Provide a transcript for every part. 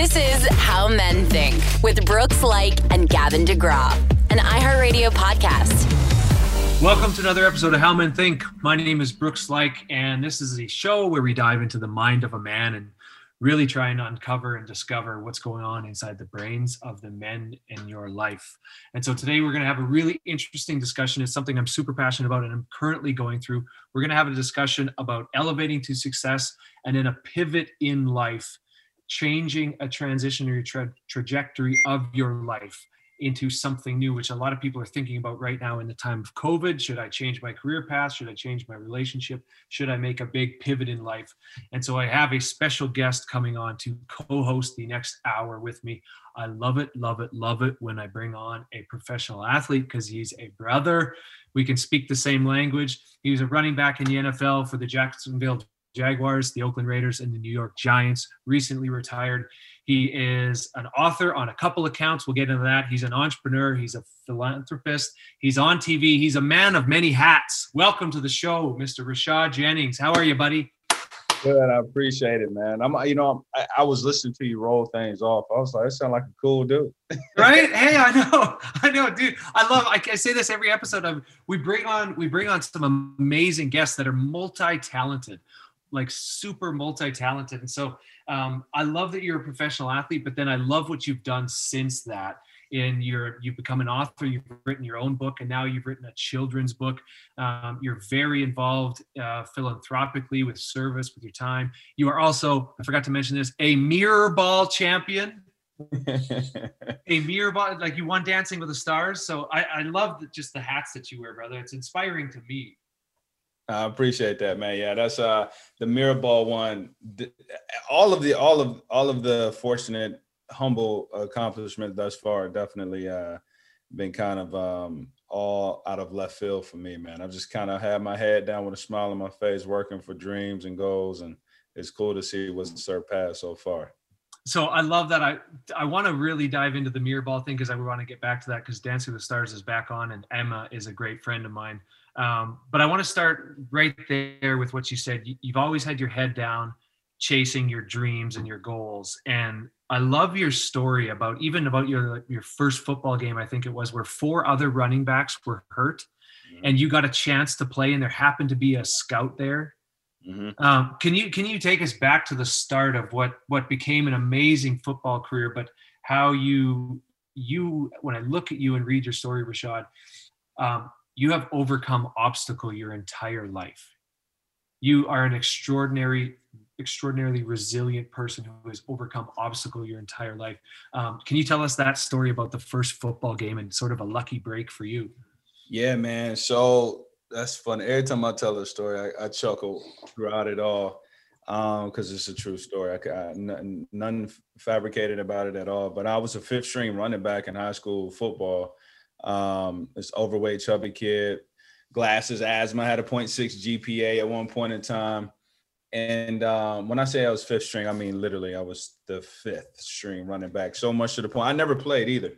This is How Men Think with Brooks Laich and Gavin DeGraw, an iHeartRadio podcast. Welcome to another episode of How Men Think. My name is Brooks Laich, and this is a show where we dive into the mind of a man and really try and uncover and discover what's going on inside the brains of the men in your life. And so today we're going to have a really interesting discussion. It's something I'm super passionate about and I'm currently going through. We're going to have a discussion about elevating to success and in a pivot in life, changing a transitionary tra- trajectory of your life into something new, which a lot of people are thinking about right now in the time of COVID. Should I change my career path? Should I change my relationship? Should I make a big pivot in life? And so I have a special guest coming on to co host the next hour with me. I love it, love it, love it when I bring on a professional athlete because he's a brother. We can speak the same language. He was a running back in the NFL for the Jacksonville Jaguars, the Oakland Raiders, and the New York Giants. Recently retired. He is an author on a couple accounts. We'll get into that. He's an entrepreneur. He's a philanthropist. He's on TV. He's a man of many hats. Welcome to the show, Mr. Rashad Jennings. How are you, buddy? Good. I appreciate it, man. I'm, you know, I, I was listening to you roll things off. I was like, that sound like a cool dude. right? Hey, I know, I know, dude. I love. I, I say this every episode. Of we bring on, we bring on some amazing guests that are multi-talented, like super multi-talented, and so um, I love that you're a professional athlete, but then I love what you've done since that. In your, you've become an author. You've written your own book, and now you've written a children's book. Um, you're very involved uh, philanthropically with service, with your time. You are also, I forgot to mention this, a mirror ball champion. a mirror ball, like you won Dancing with the Stars. So I, I love just the hats that you wear, brother. It's inspiring to me. I appreciate that, man. Yeah, that's uh the mirror ball one. All of the all of all of the fortunate, humble accomplishments thus far definitely uh been kind of um all out of left field for me, man. I've just kind of had my head down with a smile on my face, working for dreams and goals, and it's cool to see what's surpassed so far. So I love that. I I want to really dive into the mirror ball thing because I want to get back to that because Dancing with the Stars is back on, and Emma is a great friend of mine. Um, but I want to start right there with what you said. You've always had your head down, chasing your dreams and your goals. And I love your story about even about your your first football game. I think it was where four other running backs were hurt, mm-hmm. and you got a chance to play, and there happened to be a scout there. Mm-hmm. Um, can you can you take us back to the start of what what became an amazing football career, but how you you when I look at you and read your story, Rashad, um, you have overcome obstacle your entire life. You are an extraordinary, extraordinarily resilient person who has overcome obstacle your entire life. Um, can you tell us that story about the first football game and sort of a lucky break for you? Yeah, man. So that's funny. Every time I tell the story, I, I chuckle throughout it all because um, it's a true story. I, I none fabricated about it at all. But I was a fifth string running back in high school football um, this overweight, chubby kid, glasses, asthma, had a 0.6 GPA at one point in time. And um, when I say I was fifth string, I mean literally I was the fifth string running back. So much to the point I never played either.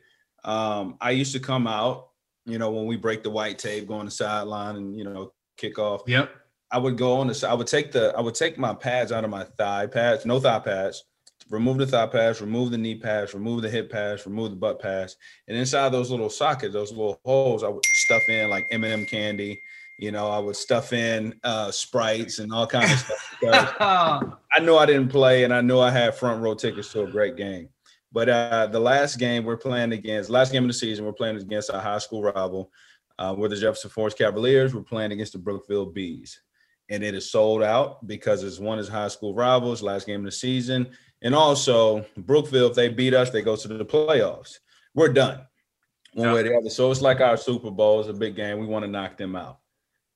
Um, I used to come out, you know, when we break the white tape, go on the sideline and you know kick off. Yep. I would go on the. I would take the. I would take my pads out of my thigh pads, no thigh pads, remove the thigh pads, remove the knee pads, remove the hip pads, remove the butt pads, and inside those little sockets, those little holes, I would stuff in like M&M candy. You know, I would stuff in uh, sprites and all kinds of stuff. I know I didn't play, and I know I had front row tickets to a great game. But uh, the last game we're playing against, last game of the season, we're playing against our high school rival. Uh, we're the Jefferson Forest Cavaliers. We're playing against the Brookville Bees, and it is sold out because it's one of his high school rivals. Last game of the season, and also, Brookville, if they beat us, they go to the playoffs. We're done one yeah. way or the other. So it's like our Super Bowl. is a big game. We want to knock them out.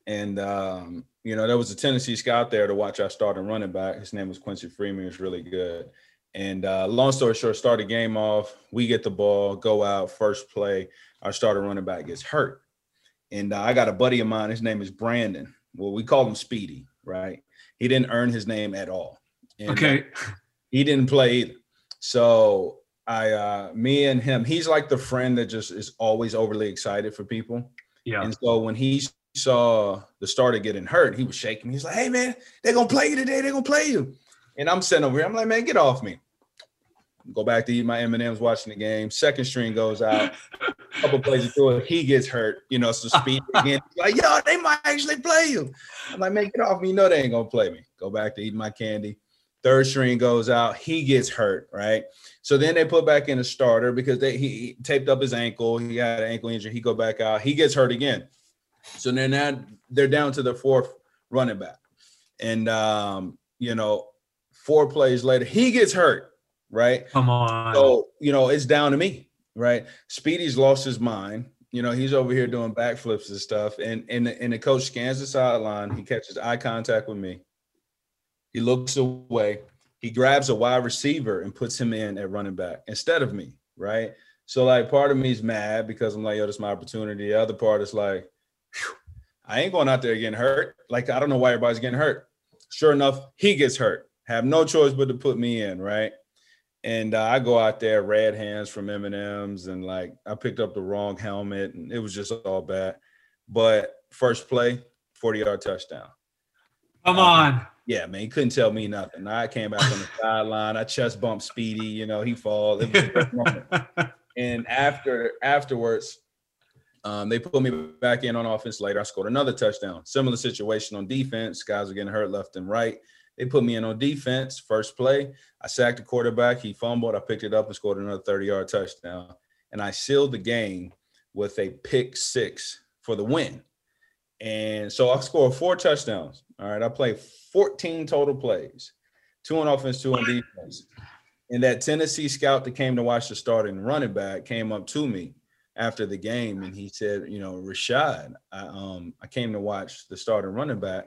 And, um, you know, there was a Tennessee scout there to watch our starting running back. His name was Quincy Freeman. He was really good. And uh, long story short, start the game off. We get the ball, go out, first play. Our starter running back gets hurt. And uh, I got a buddy of mine. His name is Brandon. Well, we call him Speedy, right? He didn't earn his name at all. And, okay. Uh, he didn't play either. So I, uh, me and him, he's like the friend that just is always overly excited for people. Yeah. And so when he saw the starter getting hurt, he was shaking. He's like, "Hey man, they're gonna play you today. They're gonna play you." And I'm sitting over here. I'm like, "Man, get off me." Go back to eat my M and M's, watching the game. Second string goes out. A couple plays into it, he gets hurt. You know, so speed again. Like, yo, they might actually play you. I'm like, make it off me. You know they ain't gonna play me. Go back to eating my candy. Third string goes out. He gets hurt. Right. So then they put back in a starter because they he, taped up his ankle. He had an ankle injury. He go back out. He gets hurt again. So then now they're down to the fourth running back, and um, you know, four plays later, he gets hurt right? Come on. So, you know, it's down to me, right? Speedy's lost his mind. You know, he's over here doing backflips and stuff. And and, and the coach scans the sideline. He catches eye contact with me. He looks away. He grabs a wide receiver and puts him in at running back instead of me, right? So, like, part of me is mad because I'm like, yo, this is my opportunity. The other part is like, I ain't going out there getting hurt. Like, I don't know why everybody's getting hurt. Sure enough, he gets hurt. Have no choice but to put me in, right? and uh, I go out there red hands from M and like I picked up the wrong helmet, and it was just all bad. But first play, forty yard touchdown. Come on. Yeah, man, he couldn't tell me nothing. I came back on the sideline. I chest bumped Speedy. You know, he fall. and after afterwards, um, they put me back in on offense later. I scored another touchdown. Similar situation on defense. Guys were getting hurt left and right. They put me in on defense. First play, I sacked the quarterback. He fumbled. I picked it up and scored another 30 yard touchdown. And I sealed the game with a pick six for the win. And so I scored four touchdowns. All right. I played 14 total plays, two on offense, two on defense. And that Tennessee scout that came to watch the starting running back came up to me after the game and he said, you know, Rashad, I, um, I came to watch the starting running back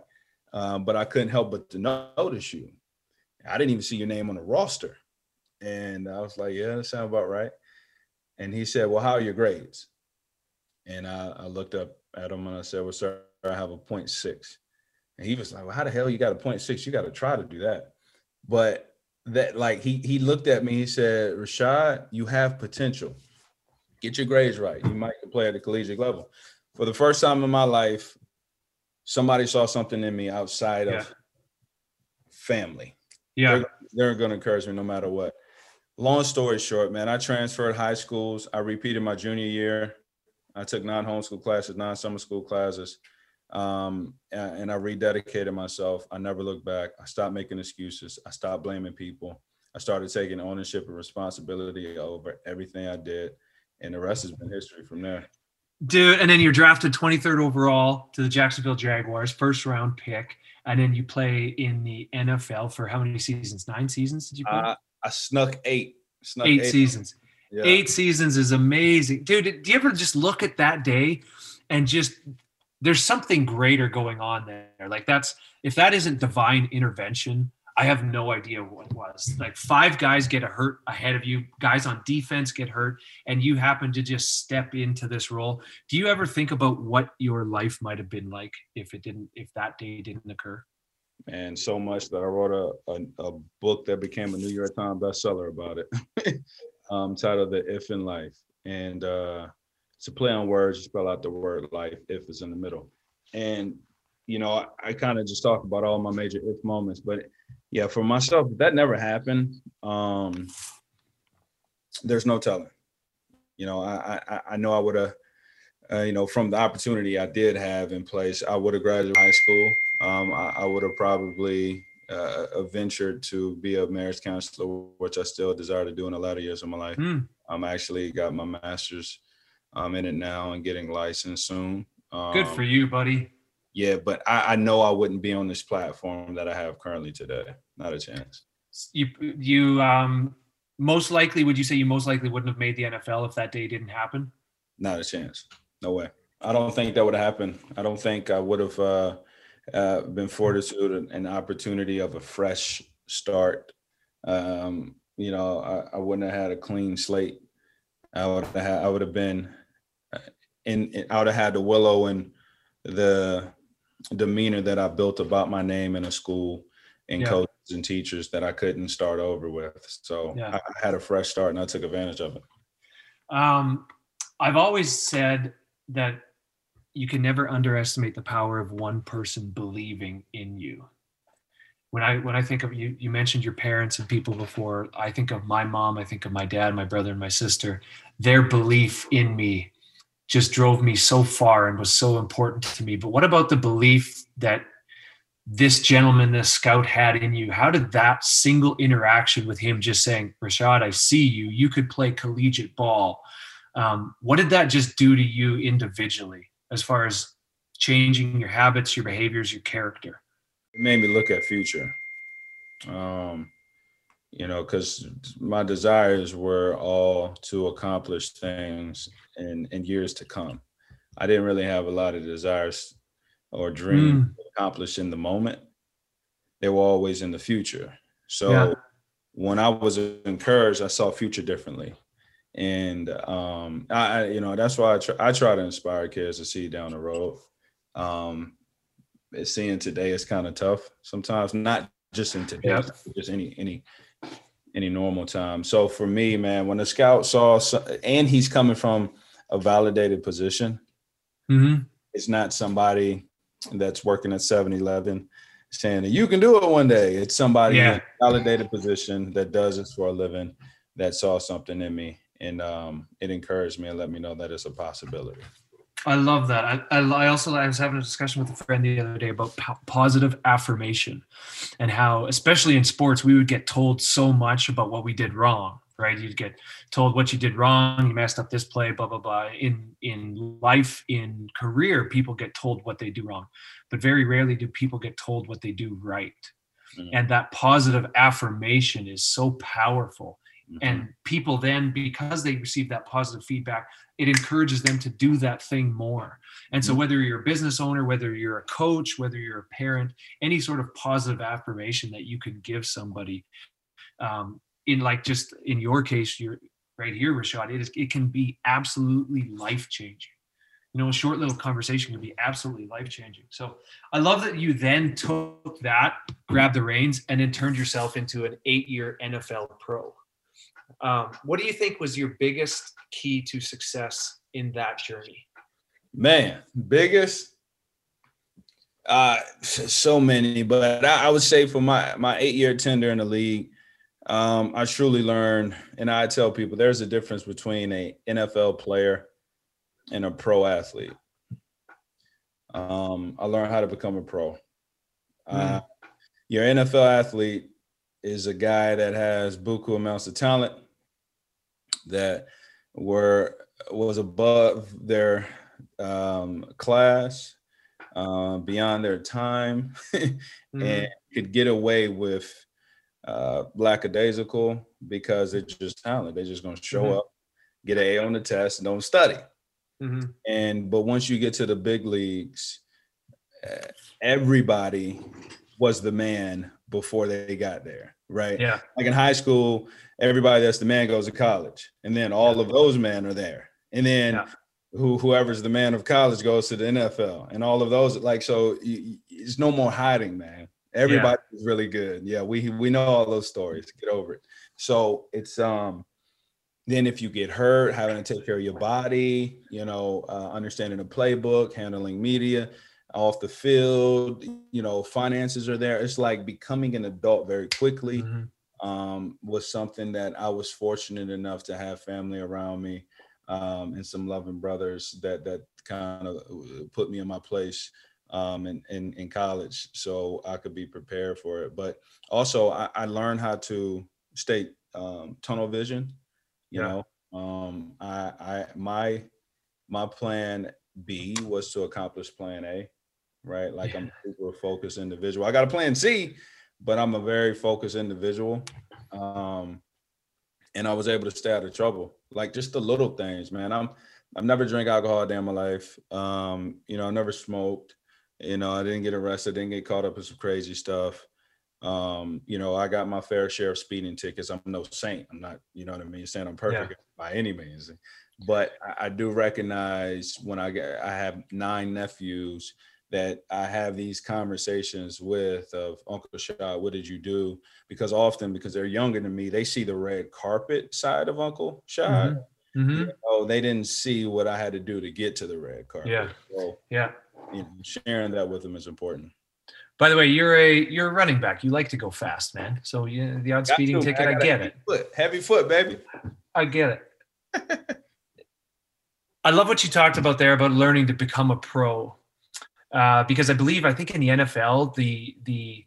um, but I couldn't help but to notice you. I didn't even see your name on the roster. And I was like, yeah, that sounds about right. And he said, well, how are your grades? And I, I looked up at him and I said, well, sir, I have a 0.6. And he was like, well, how the hell you got a six? You got to try to do that. But that like he he looked at me, he said, Rashad, you have potential. Get your grades right. You might play at the collegiate level. For the first time in my life, somebody saw something in me outside yeah. of family. Yeah. They're, they're going to encourage me no matter what. Long story short, man, I transferred high schools. I repeated my junior year. I took non homeschool classes, non summer school classes, um, and, I rededicated myself. I never looked back. I stopped making excuses. I stopped blaming people. I started taking ownership and responsibility over everything I did, and the rest has been history from there. Dude, and then you're drafted 23rd overall to the Jacksonville Jaguars, first round pick, and then you play in the NFL for how many seasons? Nine seasons did you play? Uh, I snuck eight. Snuck eight, eight, seasons. Yeah. Eight seasons is amazing, dude. Do you ever just look at that day and just there's something greater going on there? Like that's if that isn't divine intervention, I have no idea what it was. Like five guys get hurt ahead of you, guys on defense get hurt, and you happen to just step into this role. Do you ever think about what your life might have been like if it didn't, if that day didn't occur? And so much that I wrote a, a, a book that became a New York Times bestseller about it, um, titled "The If in Life," and uh, it's a play on words. You spell out the word life. If is in the middle, and you know, I, I kind of just talk about all my major if moments, but yeah, for myself, that never happened. Um, there's no telling. You know, I I, I know I would have, uh, you know, from the opportunity I did have in place, I would have graduated high school. Um, I, I would have probably uh, ventured to be a marriage counselor, which I still desire to do in the latter years of my life. Mm. I'm actually got my master's um, in it now and getting licensed soon. Um, Good for you, buddy yeah, but I, I know I wouldn't be on this platform that I have currently today. Not a chance. You you um most likely would you say you most likely wouldn't have made the NFL if that day didn't happen? Not a chance. No way. I don't think that would have happened. I don't think I would have uh, uh, been afforded an opportunity of a fresh start. Um, you know, I, I, wouldn't have had a clean slate. I would have I would have been in, in I would have had the willow and the demeanor that I built about my name in a school and yeah. coaches and teachers that I couldn't start over with. So yeah. I had a fresh start and I took advantage of it. Um, I've always said that you can never underestimate the power of one person believing in you. when I when I think of you, you mentioned your parents and people before. I think of my mom. I think of my dad, my brother, and my sister. Their belief in me just drove me so far and was so important to me. But what about the belief that this gentleman, this scout had in you? How did that single interaction with him just saying, Rashad, I see you, you could play collegiate ball. Um, what did that just do to you individually as far as changing your habits, your behaviors, your character? It made me look at future. Um, you know, because my desires were all to accomplish things in, in years to come. I didn't really have a lot of desires or dreams mm. accomplished in the moment. They were always in the future. So yeah. when I was encouraged, I saw future differently. And um, I, you know, that's why I, try, I try to inspire kids to see down the road. Um, seeing today is kind of tough sometimes, not just in today, yeah. just any any any normal time. So for me, man, when the scout saw, and he's coming from a validated position, mm-hmm. it's not somebody that's working at 7-Eleven saying that you can do it one day. It's somebody yeah. in a validated position that does this for a living that saw something in me, and um, it encouraged me and let me know that it's a possibility. I love that. I, I, I, also I was having a discussion with a friend the other day about positive affirmation and how, especially in sports, we would get told so much about what we did wrong. Right? You'd get told what you did wrong. You messed up this play. Blah blah blah. In in life, in career, people get told what they do wrong, but very rarely do people get told what they do right. Mm-hmm. And that positive affirmation is so powerful Mm-hmm. And people then, because they receive that positive feedback, it encourages them to do that thing more. And so, mm-hmm. whether you're a business owner, whether you're a coach, whether you're a parent, any sort of positive affirmation that you can give somebody, um, in like just in your case, you're right here, Rashad, it, is, it can be absolutely life changing. You know, a short little conversation can be absolutely life changing. So I love that you then took that, grabbed the reins, and then turned yourself into an eight year NFL pro. Um, what do you think was your biggest key to success in that journey? Man, biggest. Uh, so many, but I, I would say for my my eight year tender in the league, um, I truly learned, and I tell people there's a difference between a NFL player and a pro athlete. Um, I learned how to become a pro. Uh, mm. your NFL athlete is a guy that has buku amounts of talent that were was above their um, class, uh, beyond their time, mm-hmm. and could get away with uh, lackadaisical because it's just talent. They're just going to show mm-hmm. up, get an A on the test, and don't study. Mm-hmm. And but once you get to the big leagues, uh, everybody was the man before they got there, right? Yeah. Like in high school, everybody that's the man goes to college, and then all yeah. of those men are there, and then yeah. who whoever's the man of college goes to the NFL, and all of those like so. it's no more hiding, man. Everybody yeah. is really good. Yeah, we we know all those stories. Get over it. So it's um then if you get hurt having to take care of your body you know uh, understanding the playbook handling media off the field you know finances are there it's like becoming an adult very quickly mm-hmm. um, was something that i was fortunate enough to have family around me um, and some loving brothers that that kind of uh, put me in my place um, in, in, in college so i could be prepared for it but also i, I learned how to stay um, tunnel vision you yeah. know um, i i my my plan b was to accomplish plan a right? Like yeah. I'm a super focused individual. I got a plan C, but I'm a very focused individual. Um, and I was able to stay out of trouble. Like just the little things, man. I'm I've never drank alcohol a day in my life. Um, you know, I never smoked. You know, I didn't get arrested, didn't get caught up in some crazy stuff. Um, you know, I got my fair share of speeding tickets. I'm no saint. I'm not, you know what I mean, saying I'm perfect yeah. by any means. But I, I do recognize when I get I have nine nephews that I have these conversations with of Uncle Shad, what did you do? Because often, because they're younger than me, they see the red carpet side of Uncle Shad. Mm-hmm. Mm-hmm. You know, they didn't see what I had to do to get to the red carpet. Yeah. So, yeah. You know, sharing that with them is important. By the way, you're a you're a running back. You like to go fast, man. So yeah, the outspeeding ticket, I, I get it. Foot, heavy foot, baby. I get it. I love what you talked about there about learning to become a pro, uh, because I believe I think in the NFL the the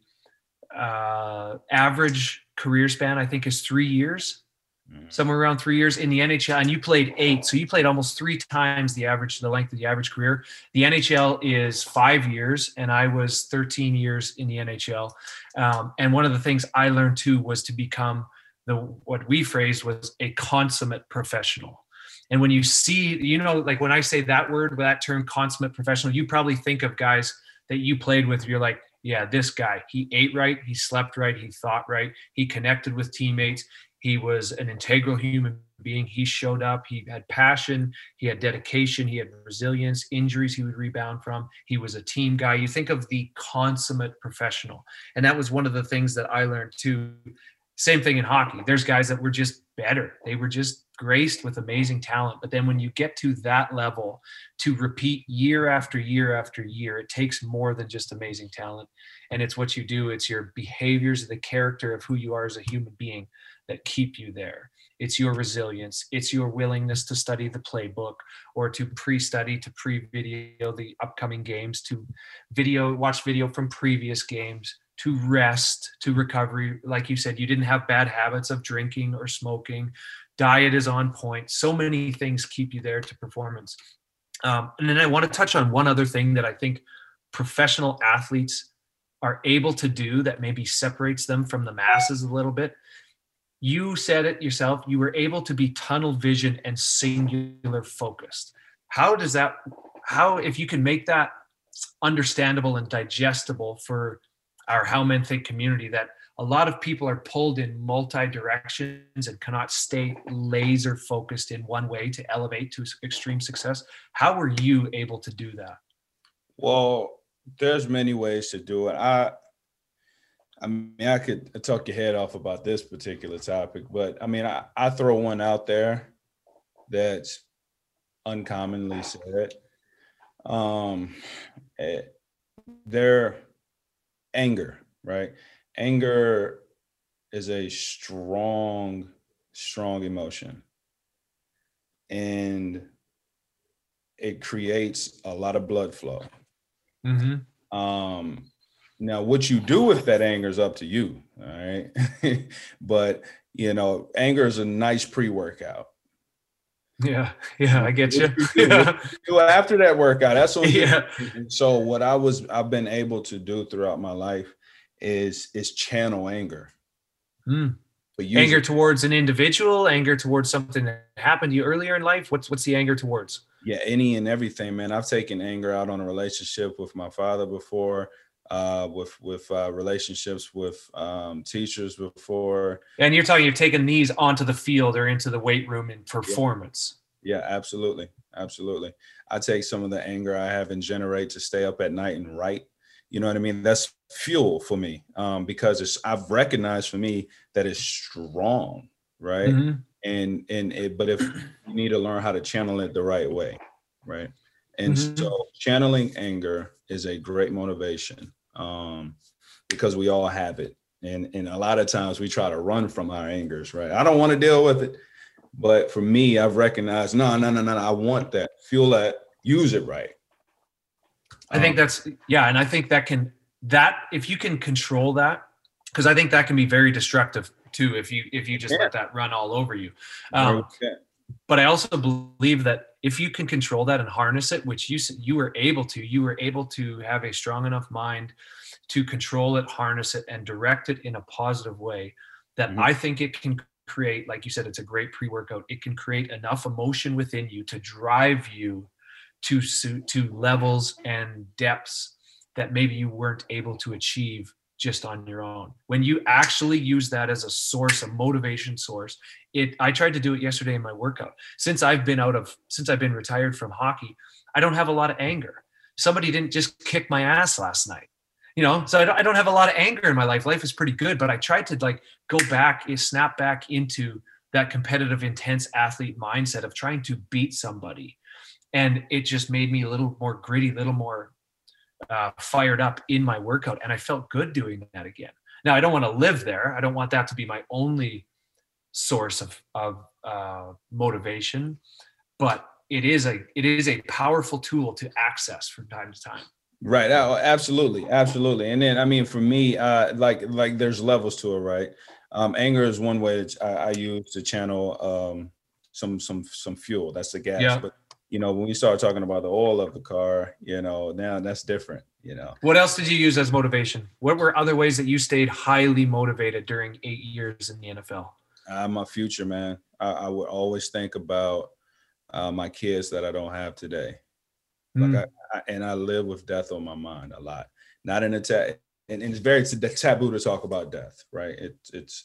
uh, average career span I think is three years, mm-hmm. somewhere around three years in the NHL, and you played eight, so you played almost three times the average the length of the average career. The NHL is five years, and I was 13 years in the NHL. Um, and one of the things I learned too was to become the what we phrased was a consummate professional and when you see, you know, like when I say that word, that term, consummate professional, you probably think of guys that you played with. You're like, yeah, this guy, he ate right, he slept right, he thought right, he connected with teammates, he was an integral human being. He showed up, he had passion, he had dedication, he had resilience, injuries he would rebound from. He was a team guy. You think of the consummate professional. And that was one of the things that I learned too. Same thing in hockey. There's guys that were just better. They were just graced with amazing talent. But then when you get to that level, to repeat year after year after year, it takes more than just amazing talent. And it's what you do, it's your behaviors, the character of who you are as a human being that keep you there. It's your resilience. It's your willingness to study the playbook or to pre-study, to pre-video the upcoming games, to video, watch video from previous games, to rest, to recovery. Like you said, you didn't have bad habits of drinking or smoking. Diet is on point. So many things keep you there to performance. Um, and then i want to touch on one other thing that i think professional athletes are able to do that maybe separates them from the masses a little bit. You said it yourself you were able to be tunnel vision and singular focused. How does that how if you can make that understandable and digestible for our how men think community that a lot of people are pulled in multi directions and cannot stay laser focused in one way to elevate to extreme success. How were you able to do that? Well there's many ways to do it. I i mean i could talk your head off about this particular topic but i mean i, I throw one out there that's uncommonly said. Um eh, their anger right anger is a strong, strong emotion. And it creates a lot of blood flow. Mm-hmm. Um, now, what you do with that anger is up to you. All right. but, you know, anger is a nice pre workout. Yeah, yeah, I get you. Yeah. After that workout, that's what. Yeah. So what I was, I've been able to do throughout my life is is channel anger. Mm. But anger it. towards an individual, anger towards something that happened to you earlier in life. What's what's the anger towards? Yeah, any and everything, man. I've taken anger out on a relationship with my father before, uh, with with uh, relationships with um, teachers before. And you're talking you've taken these onto the field or into the weight room in performance. Yeah, yeah absolutely, absolutely. I take some of the anger I have and generate to stay up at night and write you know what I mean? That's fuel for me um, because it's I've recognized for me that it's strong, right? Mm-hmm. And and it, but if you need to learn how to channel it the right way, right? And mm-hmm. so channeling anger is a great motivation um, because we all have it, and and a lot of times we try to run from our angers, right? I don't want to deal with it, but for me, I've recognized no, no, no, no, I want that. Fuel that. Use it right I think um, that's yeah, and I think that can that if you can control that, because I think that can be very destructive too if you if you just yeah. let that run all over you. Um, okay. But I also believe that if you can control that and harness it, which you you were able to, you were able to have a strong enough mind to control it, harness it, and direct it in a positive way. That mm-hmm. I think it can create, like you said, it's a great pre-workout. It can create enough emotion within you to drive you to to levels and depths that maybe you weren't able to achieve just on your own. When you actually use that as a source a motivation source it i tried to do it yesterday in my workout. Since i've been out of since i've been retired from hockey i don't have a lot of anger. Somebody didn't just kick my ass last night you know? So I don't, have a lot of anger in my life. Life is pretty good but i tried to like go back eh, snap back into that competitive intense athlete mindset of trying to beat somebody. And it just made me a little more gritty, a little more uh, fired up in my workout, and I felt good doing that again. Now I don't want to live there. I don't want that to be my only source of of uh, motivation, but it is a it is a powerful tool to access from time to time. Right. Oh, absolutely. Absolutely. And then, I mean, for me, uh, like, like there's levels to it, right? Um, anger is one way that I, I use to channel um, some, some, some fuel. That's the gas. Yeah. But, you know, when we start talking about the oil of the car, you know, now that's different, you know. What else did you use as motivation? What were other ways that you stayed highly motivated during eight years in the NFL? Uh, my future, man. I, I would always think about uh, my kids that I don't have today. Mm. Like I, I, and I live with death on my mind a lot. Not in a ta- and, and it's very t- taboo to talk about death, right? It's it's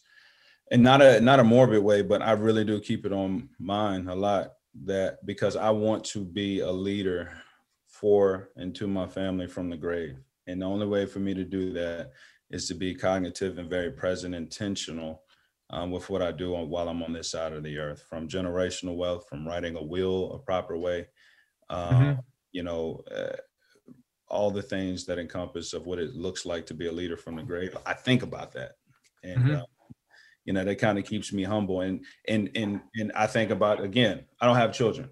and not a not a morbid way, but I really do keep it on mind a lot that because I want to be a leader for and to my family from the grave. And the only way for me to do that is to be cognitive and very present, intentional um, with what I do on, while I'm on this side of the earth, from generational wealth, from writing a will a proper way, um, Mhm. you know, uh, all the things that encompass of what it looks like to be a leader from the grave. I think about that, and Mhm. uh, you know, that kind of keeps me humble. And and and and I think about again, I don't have children,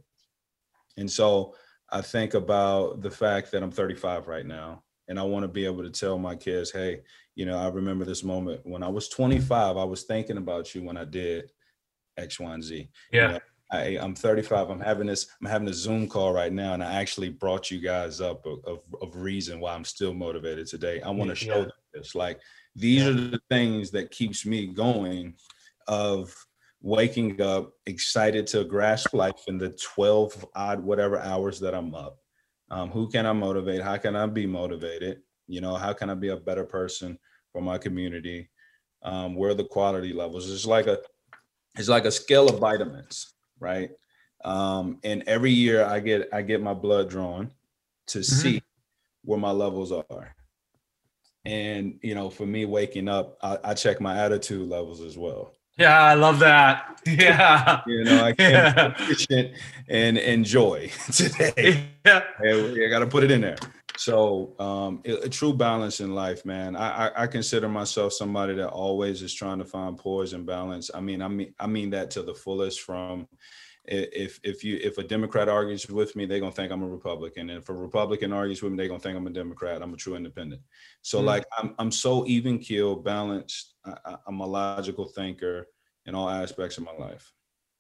and so I think about the fact that I'm 35 right now, and I want to be able to tell my kids, hey, you know, I remember this moment when I was 25. I was thinking about you when I did X, Y, and Z. Yeah. know, I, I'm 35. I'm having this. I'm having a Zoom call right now, and I actually brought you guys up of, of, of reason why I'm still motivated today. I want to show Yeah. them this. Like these are the things that keeps me going. Of waking up excited to grasp life in the 12 odd whatever hours that I'm up. Um, who can I motivate? How can I be motivated? You know, how can I be a better person for my community? Um, where are the quality levels? It's like a it's like a scale of vitamins, right? Um, and every year I get I get my blood drawn to see where my levels are. And you know, for me waking up, I, I check my attitude levels as well. Yeah, I love that. Yeah. You know, I can't Yeah. and enjoy today. Yeah. I got to put it in there. So, um, a, a true balance in life, man. I, I I consider myself somebody that always is trying to find poise and balance. I mean, I mean, I mean that to the fullest. From if if you if a Democrat argues with me, they're gonna think I'm a Republican, and if a Republican argues with me, they're gonna think I'm a Democrat. I'm a true independent. So, Mm. like, I'm I'm so even keeled, balanced. I, I- I'm a logical thinker in all aspects of my life.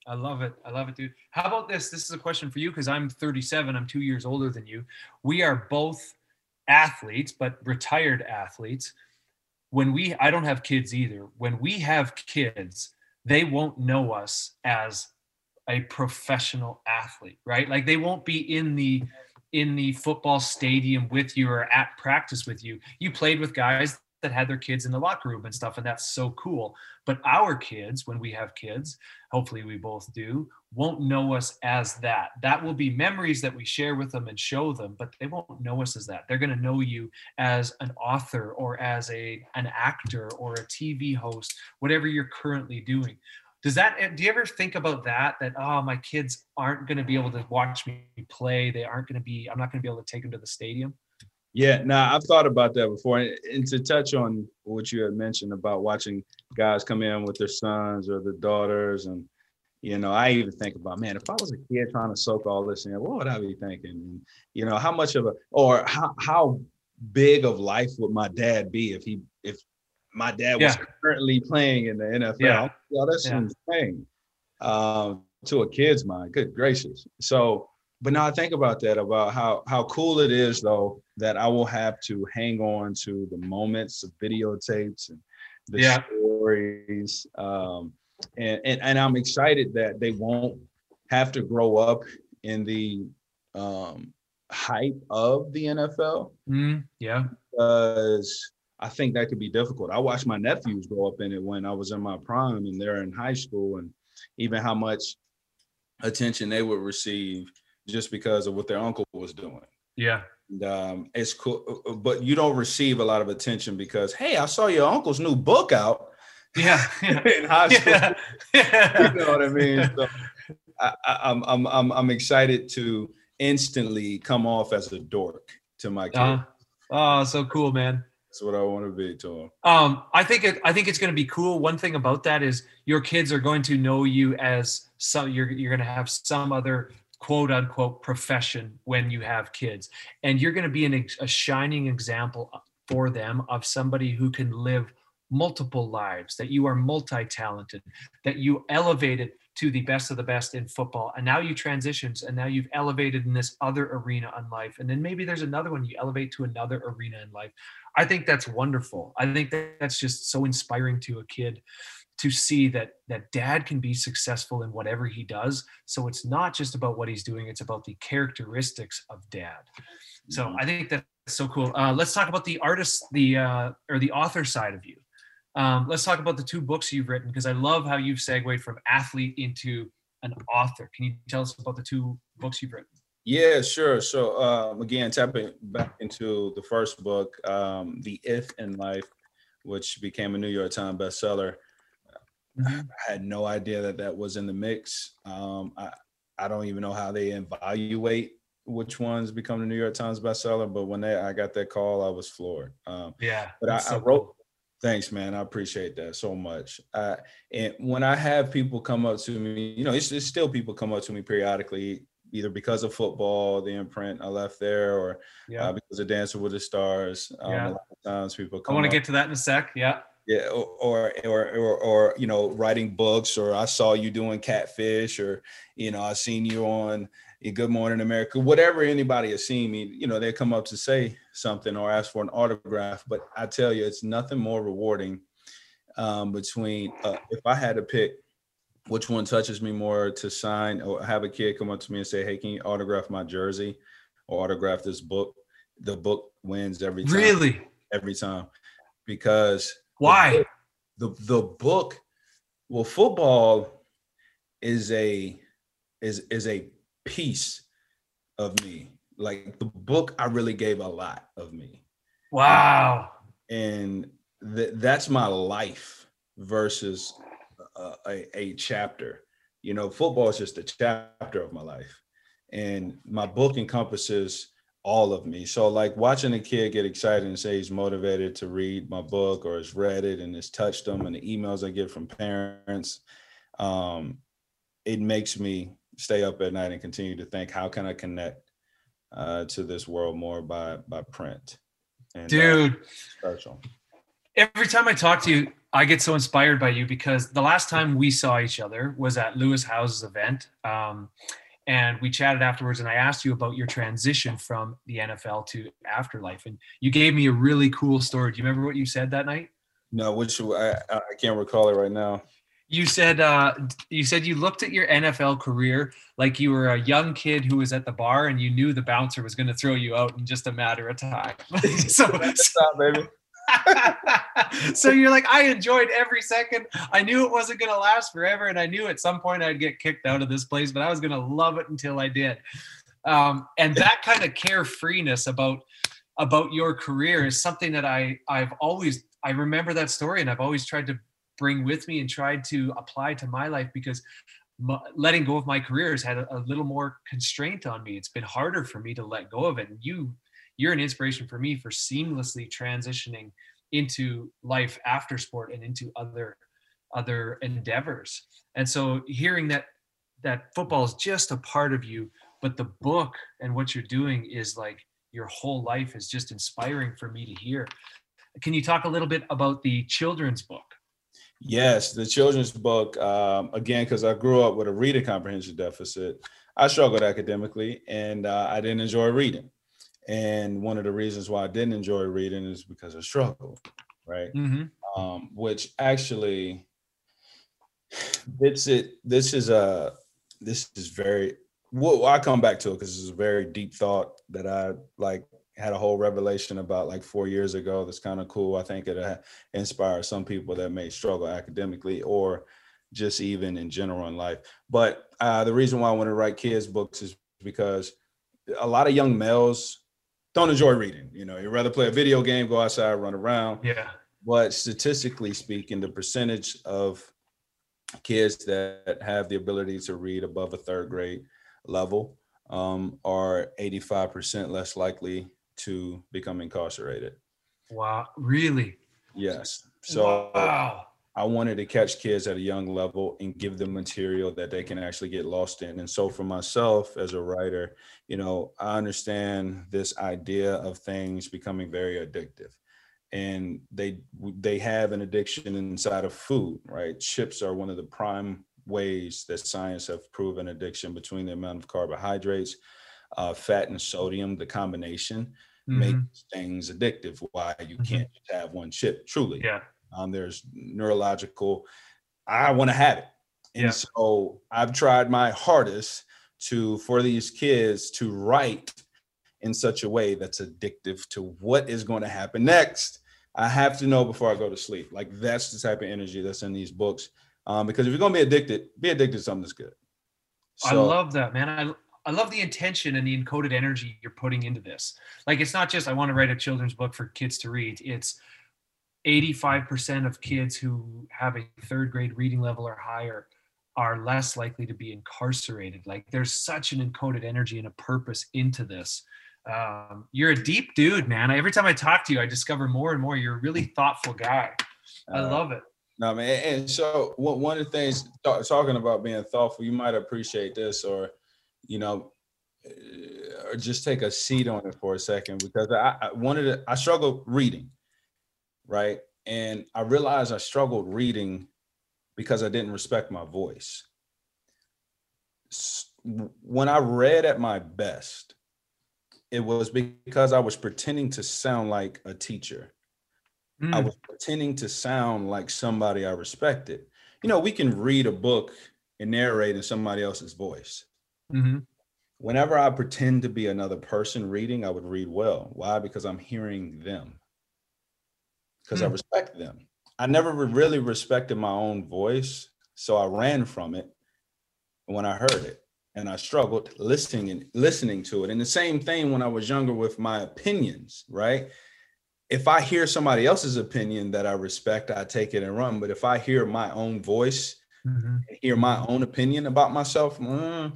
I love it. I love it, dude. How about this? This is a question for you because I'm 37. I'm two years older than you. We are both athletes, but retired athletes. When we, I don't have kids either. When we have kids, they won't know us as a professional athlete, right? Like they won't be in the in the football stadium with you or at practice with you. You played with guys that had their kids in the locker room and stuff, and that's so cool. But our kids, when we have kids, hopefully we both do, won't know us as that. That will be memories that we share with them and show them, but they won't know us as that. They're going to know you as an author or as a an actor or a TV host, whatever you're currently doing. Does that eh, do you ever think about that that oh my kids aren't going to be able to watch me play, they aren't going to be I'm not going to be able to take them to the stadium? Yeah, now I've thought about that before. And, and to touch on what you had mentioned about watching guys come in with their sons or their daughters, and you know, I even think about, man, if I was a kid trying to soak all this in, what would I be thinking? And, you know, how much of a or how how big of life would my dad be if he if my dad was Yeah. currently playing in the NFL? Yeah. That's Yeah. insane. Um, to a kid's mind, good gracious. So but now I think about that about how how cool it is though that I will have to hang on to the moments of videotapes and the Yeah. stories. Um, and, and and I'm excited that they won't have to grow up in the um, hype of the NFL Mm, yeah. because I think that could be difficult. I watched my nephews grow up in it when I was in my prime and they're in high school, and even how much attention they would receive just because of what their uncle was doing. Yeah. And, um, it's cool, but you don't receive a lot of attention because, hey, I saw your uncle's new book out Yeah. In high school. yeah. you know what I mean? So I, I'm, I'm, I'm, I'm excited to instantly come off as a dork to my kids. Uh, Oh, so cool, man. That's what I want to be to him. Um, I think it, I think it's going to be cool. One thing about that is your kids are going to know you as some. You're you're going to have some other quote unquote profession when you have kids, and you're going to be an, a shining example for them of somebody who can live multiple lives. That you are multi-talented. That you elevated to the best of the best in football. And now you transitions and now you've elevated in this other arena in life. And then maybe there's another one you elevate to another arena in life. I think that's wonderful. I think that that's just so inspiring to a kid to see that that dad can be successful in whatever he does. So it's not just about what he's doing it's about the characteristics of dad. So Mhm. i think that's so cool. Uh, let's talk about the artist the uh, or the author side of you um, let's talk about the two books you've written because I love how you've segued from athlete into an author. Can you tell us about the two books you've written? Yeah, sure. So um, again, tapping back into the first book, um, The If in Life, which became a New York Times bestseller. I had no idea that that was in the mix. Um, I, I don't even know how they evaluate which ones become the New York Times bestseller, but when they, I got that call, I was floored. Um, Yeah, but I, that's I wrote. Thanks, man. I appreciate that so much. Uh, and when I have people come up to me, you know, it's, it's still people come up to me periodically, either because of football, the imprint I left there, or Yeah, uh, because of Dancing with the Stars. Um, Yeah. A lot of times people come. I want to get to that in a sec. Yeah, yeah, or, or or or or you know, writing books, or I saw you doing Catfish, or you know, I seen you on Good Morning America, whatever anybody has seen me, you know, they come up to say something or ask for an autograph. But I tell you, it's nothing more rewarding um, between uh, if I had to pick which one touches me more to sign or have a kid come up to me and say, "Hey, can you autograph my jersey or autograph this book?" The book wins every time. really? every time because Why? the the book well football is a is is a piece of me. Like the book i really gave a lot of me. Wow. and th- that's my life versus a, a, a chapter. You know football is just a chapter of my life. And my book encompasses all of me. So like watching a kid get excited and say he's motivated to read my book or has read it and has touched them and the emails i get from parents um, it makes me stay up at night and continue to think how can i connect uh, to this world more by by print and uh, Dude, special every time I talk to you, I get so inspired by you because the last time we saw each other was at Lewis Howes's event. Um, and we chatted afterwards, and I asked you about your transition from the NFL to afterlife. And you gave me a really cool story. Do you remember what you said that night? No, which I, I can't recall it right now. You said uh, you said you looked at your NFL career like you were a young kid who was at the bar and you knew the bouncer was going to throw you out in just a matter of time. so, Stop, baby. so you're like, I enjoyed every second. I knew it wasn't going to last forever, and I knew at some point I'd get kicked out of this place, but I was going to love it until I did. Um, and that kind of carefreeness about about your career is something that I I've always I remember that story, and I've always tried to bring with me and tried to apply to my life because letting go of my career has had a, a little more constraint on me. It's been harder for me to let go of it, and you you're an inspiration for me for seamlessly transitioning into life after sport and into other other endeavors. And so hearing that that football is just a part of you but the book and what you're doing is like your whole life is just inspiring for me to hear. Can you talk a little bit about the children's book Yes, the children's book. Um, again, because I grew up with a reading comprehension deficit, I struggled academically, and uh, I didn't enjoy reading. And one of the reasons why I didn't enjoy reading is because I struggled, right? mm-hmm. um, which actually this it this is a this is very well i come back to it because it's a very deep thought that i like had a whole revelation about like four years ago that's kind of cool. I think it uh, inspires some people that may struggle academically or just even in general in life. But uh, the reason why i want to write kids books is because a lot of young males don't enjoy reading you know. You'd rather play a video game go outside run around. Yeah. But statistically speaking, the percentage of kids that have the ability to read above a third grade level um, are 85% less likely to become incarcerated. Wow, really? Yes. So wow. I wanted to catch kids at a young level and give them material that they can actually get lost in. And so for myself as a writer, you know, I understand this idea of things becoming very addictive. And they they have an addiction inside of food, right? Chips are one of the prime ways that science have proven addiction between the amount of carbohydrates, uh, fat, and sodium. The combination mm-hmm. makes things addictive. Why you mm-hmm. can't just have one chip, truly. Yeah um, there's neurological. I want to have it, and yeah. so I've tried my hardest to for these kids to write in such a way that's addictive to what is going to happen next. I have to know before I go to sleep. Like that's the type of energy that's in these books. Um, because if you're gonna be addicted, be addicted to something that's good. So, I love that, man. I I love the intention and the encoded energy you're putting into this. Like it's not just I want to write a children's book for kids to read. It's 85% of kids who have a third grade reading level or higher are less likely to be incarcerated. Like there's such an encoded energy and a purpose into this. Um, you're a deep dude, man. Every time I talk to you, I discover more and more. You're a really thoughtful guy. I uh, love it. No, man. And so one of the things talking about being thoughtful, you might appreciate this or, you know, uh, or just take a seat on it for a second because I, I wanted to, I struggled reading right? And I realized I struggled reading because I didn't respect my voice. When I read at my best, it was because I was pretending to sound like a teacher. Mm. I was pretending to sound like somebody I respected. You know, we can read a book and narrate in somebody else's voice. Mm-hmm. Whenever I pretend to be another person reading, I would read well. Why? Because I'm hearing them because mm. I hmm. respect them. I never really respected my own voice, so I ran from it when I heard it, and I struggled listening and listening to it. And the same thing when I was younger with my opinions, right? If I hear somebody else's opinion that I respect, I take it and run. But if I hear my own voice, mm-hmm. hear my own opinion about myself, mm,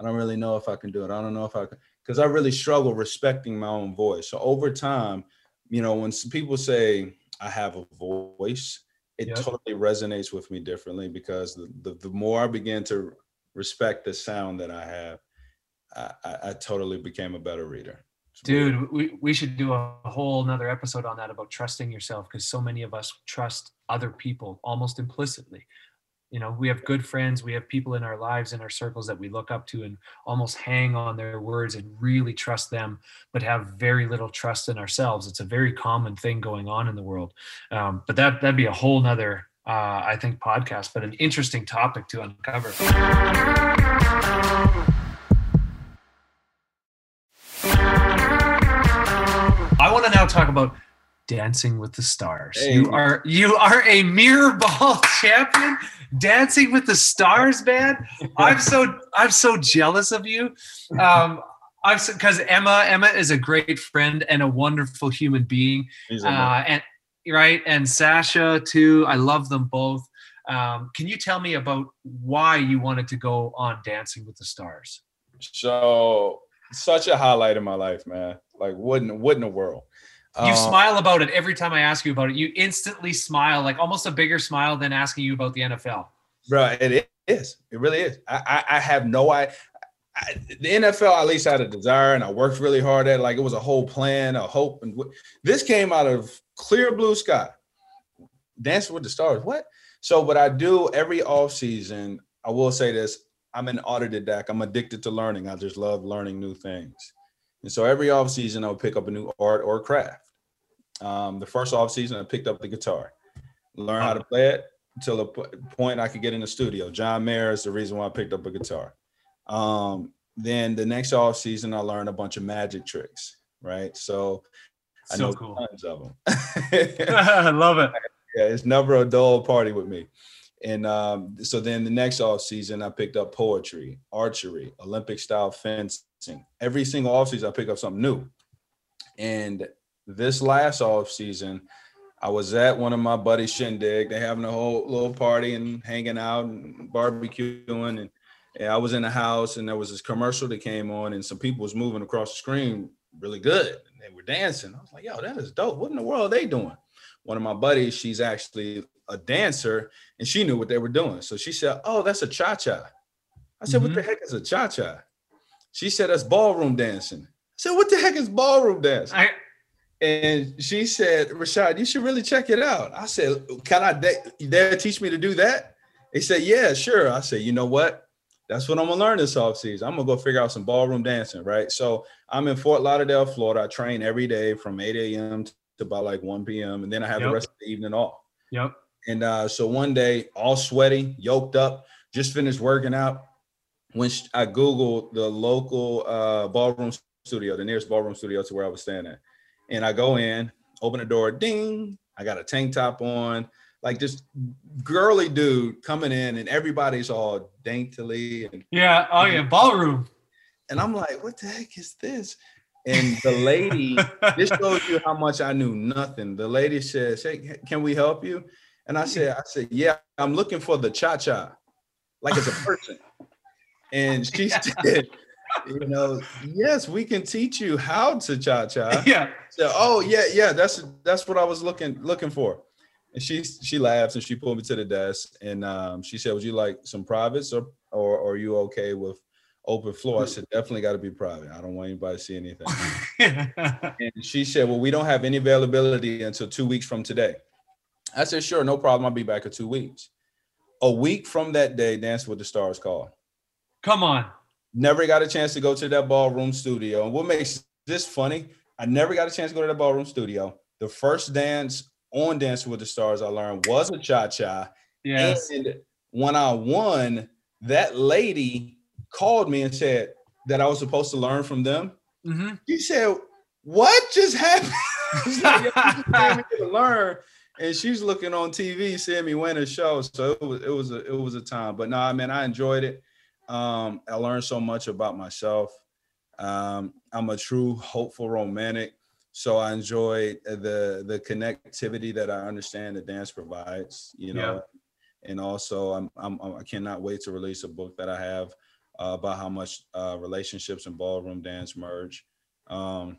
I don't really know if I can do it. I don't know if I can, because I really struggle respecting my own voice. So over time, you know, when people say, I have a voice, it yep. totally resonates with me differently because the, the, the, more I begin to respect the sound that I have, I, I, I totally became a better reader. Dude, we, we should do a whole another episode on that about trusting yourself because so many of us trust other people almost implicitly you know we have good friends we have people in our lives in our circles that we look up to and almost hang on their words and really trust them but have very little trust in ourselves. It's a very common thing going on in the world. Um, but that that'd be a whole nother uh, i think podcast but an interesting topic to uncover. I want to now talk about Dancing with the Stars. Hey. You are you are a mirror ball champion. Dancing with the Stars, man. I'm so I'm so jealous of you. Um, I'm because Emma Emma is a great friend and a wonderful human being. Uh, and right and Sasha too. I love them both. Um, can you tell me about why you wanted to go on Dancing with the Stars? So such a highlight in my life, man. Like what in what in the world? You uh, smile about it every time I ask you about it. You instantly smile, like almost a bigger smile than asking you about the NFL. Bro, it is. It really is. I, I, I have no idea. the NFL at least had a desire, and I worked really hard at. It. Like it was a whole plan, a hope, and this came out of clear blue sky. Dancing with the Stars. What? So, what I do every off season, I will say this: I'm an autodidact. I'm addicted to learning. I just love learning new things. And so every off season, I would pick up a new art or craft. Um, the first off season, I picked up the guitar, learn how to play it until the point I could get in the studio. John Mayer is the reason why I picked up a guitar. Um, then the next off season, I learned a bunch of magic tricks. Right, so I so know cool. tons of them. I love it. Yeah, it's never a dull party with me. And um, so then the next off season, I picked up poetry, archery, Olympic style fencing Every single offseason, I pick up something new. And this last off season, I was at one of my buddies' shindig. They having a whole little party and hanging out and barbecuing. And, and I was in the house and there was this commercial that came on and some people was moving across the screen really good. And they were dancing. I was like, yo, that is dope. What in the world are they doing? One of my buddies, she's actually a dancer and she knew what they were doing. So she said, Oh, that's a cha-cha. I said, mm-hmm. What the heck is a cha-cha? She said, That's ballroom dancing. I said, What the heck is ballroom dancing? I- and she said, Rashad, you should really check it out. I said, Can I de- dare teach me to do that? They said, Yeah, sure. I said, You know what? That's what I'm gonna learn this off season. I'm gonna go figure out some ballroom dancing, right? So I'm in Fort Lauderdale, Florida. I train every day from 8 a.m. to about like 1 p.m. and then I have yep. the rest of the evening off. Yep. And uh, so one day, all sweaty, yoked up, just finished working out. When I Googled the local uh, ballroom studio, the nearest ballroom studio to where I was staying at, and I go in, open the door, ding. I got a tank top on, like this girly dude coming in, and everybody's all daintily and yeah, oh yeah, ballroom. And I'm like, what the heck is this? And the lady, this shows you how much I knew nothing. The lady says, Hey, can we help you? And I said, I said, yeah, I'm looking for the cha-cha, like as a person. and she said, you know, yes, we can teach you how to cha-cha. Yeah. So, oh yeah, yeah, that's that's what I was looking looking for. And she she laughs and she pulled me to the desk and um, she said, Would you like some privates or, or, or are you okay with open floor? I said, definitely got to be private. I don't want anybody to see anything. and she said, Well, we don't have any availability until two weeks from today. I said, sure, no problem. I'll be back in two weeks. A week from that day, Dance with the Stars called. Come on. Never got a chance to go to that ballroom studio. And what makes this funny, I never got a chance to go to that ballroom studio. The first dance on Dance with the Stars I learned was a cha-cha. Yes. And when I won, that lady called me and said that I was supposed to learn from them. Mm-hmm. She said, What just happened? learn and she's looking on TV, seeing me win a show. So it was it was a it was a time. But no, nah, mean, I enjoyed it. Um, I learned so much about myself. Um, I'm a true hopeful romantic, so I enjoy the the connectivity that I understand the dance provides. You know, yeah. and also I'm, I'm I cannot wait to release a book that I have uh, about how much uh, relationships and ballroom dance merge. Um,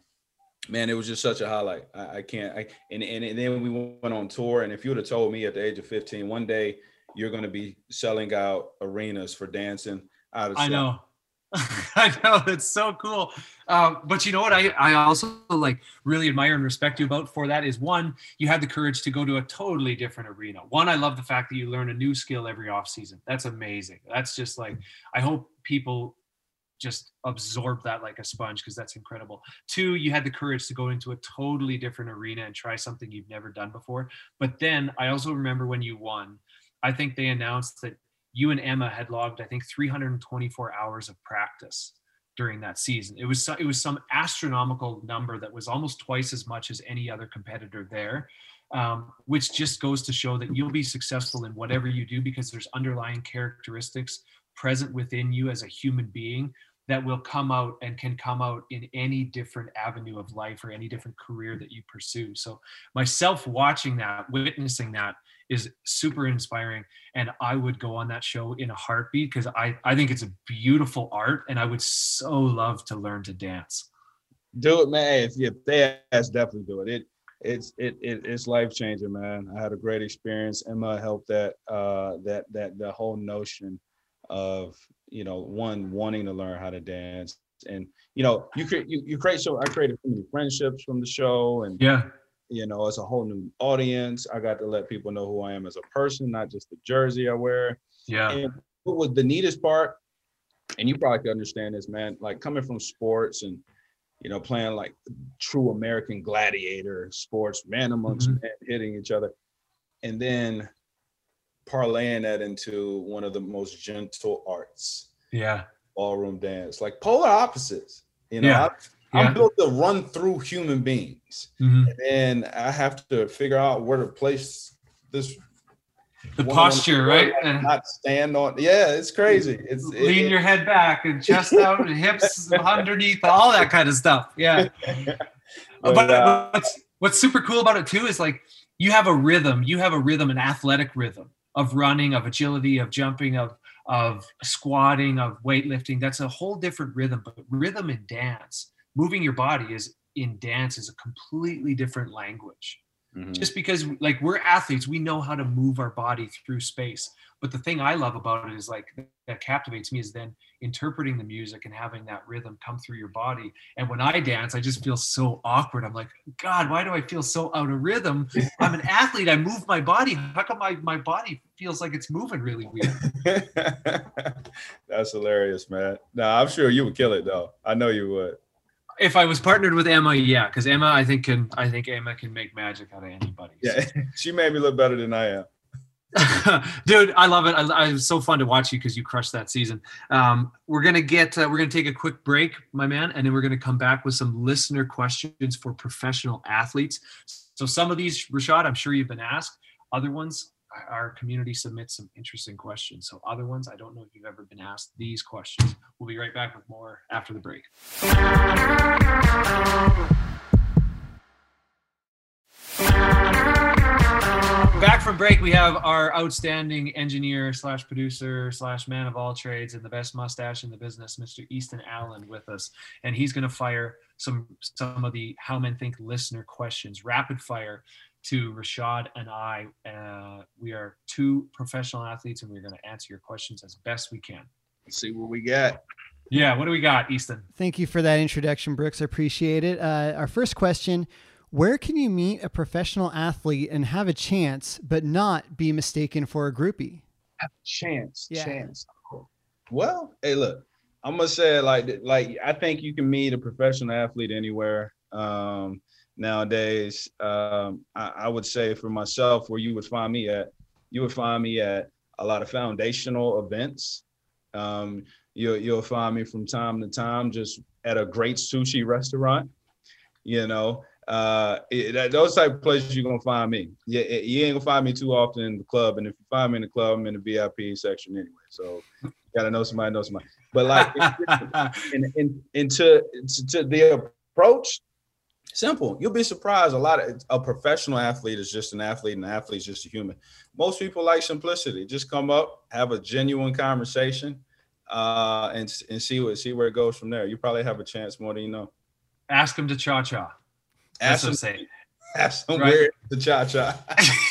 man, it was just such a highlight. I, I can't. I, and, and and then we went on tour. And if you would have told me at the age of 15, one day you're going to be selling out arenas for dancing, I'd I know. I know it's so cool. Um, but you know what? I I also like really admire and respect you about for that is one, you had the courage to go to a totally different arena. One, I love the fact that you learn a new skill every off season. That's amazing. That's just like I hope people just absorb that like a sponge because that's incredible. Two, you had the courage to go into a totally different arena and try something you've never done before. But then I also remember when you won, I think they announced that you and Emma had logged, I think, 324 hours of practice during that season. It was it was some astronomical number that was almost twice as much as any other competitor there. Um, which just goes to show that you'll be successful in whatever you do because there's underlying characteristics present within you as a human being that will come out and can come out in any different avenue of life or any different career that you pursue. So myself watching that, witnessing that is super inspiring. And I would go on that show in a heartbeat because I, I think it's a beautiful art and I would so love to learn to dance. Do it, man. If, if they ask, definitely do it. It it's it, it it's life changing, man. I had a great experience. Emma helped that uh that that the whole notion of you know one wanting to learn how to dance. And you know you create you, you create so i created so many friendships from the show and yeah. you know it's a whole new audience. I got to let people know who i am as a person not just the jersey i wear. Yeah. And what was the neatest part and you probably could understand this man like coming from sports and you know playing like true american gladiator sports man amongst mm-hmm. men hitting each other. And then parlaying that into one of the most gentle arts. Yeah. Ballroom dance, like polar opposites. You know, yeah. I, am built to run through human beings, mm-hmm. and I have to figure out where to place this. The posture, right? And not stand on. Yeah, it's crazy. It's lean it, your head back and chest out and hips underneath, all that kind of stuff. Yeah. but, but uh, what's what's super cool about it too is like you have a rhythm. You have a rhythm, an athletic rhythm of running, of agility, of jumping, of of squatting, of weightlifting. That's a whole different rhythm. But rhythm and dance, moving your body is in dance is a completely different language Mhm. just because like we're athletes we know how to move our body through space but the thing i love about it is like that captivates me is then interpreting the music and having that rhythm come through your body and when i dance i just feel so awkward i'm like god why do i feel so out of rhythm i'm an athlete i move my body how come my, my body feels like it's moving really weird That's hilarious, man. No, I'm sure you would kill it though. I know you would. if i was partnered with emma yeah because emma i think can i think emma can make magic out of anybody Yeah, she made me look better than I am. dude i love it. I, was so fun to watch you because you crushed that season. Um, we're gonna get uh, we're gonna take a quick break my man and then we're gonna come back with some listener questions for professional athletes. So some of these rashad i'm sure you've been asked. Other ones our community submits some interesting questions. So other ones i don't know if you've ever been asked these questions. We'll be right back with more after the break back from break we have our outstanding engineer slash producer slash man of all trades and the best mustache in the business mr easton allen with us and he's going to fire some some of the how men think listener questions rapid fire to rashad and i uh, we are two professional athletes and we're going to answer your questions as best we can Let's see what we get. yeah what do we got easton Thank you for that introduction, Brooks. I appreciate it. Uh, our first question Where can you meet a professional athlete and have a chance, but not be mistaken for a groupie? Chance, Yeah. chance. Well, hey, look, I'm gonna say like like I think you can meet a professional athlete anywhere um, nowadays. Um, I, I would say for myself, where you would find me at, you would find me at a lot of foundational events. Um, you'll you'll find me from time to time just at a great sushi restaurant. You know, uh, it, those type of places you're gonna find me. Yeah, it- you ain't gonna find me too often in the club, and if you find me in the club, I'm in the VIP section anyway. So you gotta know somebody, know somebody. But like, in, in, into to, to the approach, simple. You'll be surprised. A lot of a professional athlete is just an athlete, and an athlete is just a human. Most people like simplicity. Just come up, have a genuine conversation, uh, and and see what see where it goes from there. You probably have a chance more than you know. ask him to cha-cha that's Ask what i'm saying ask them Right. where the cha cha.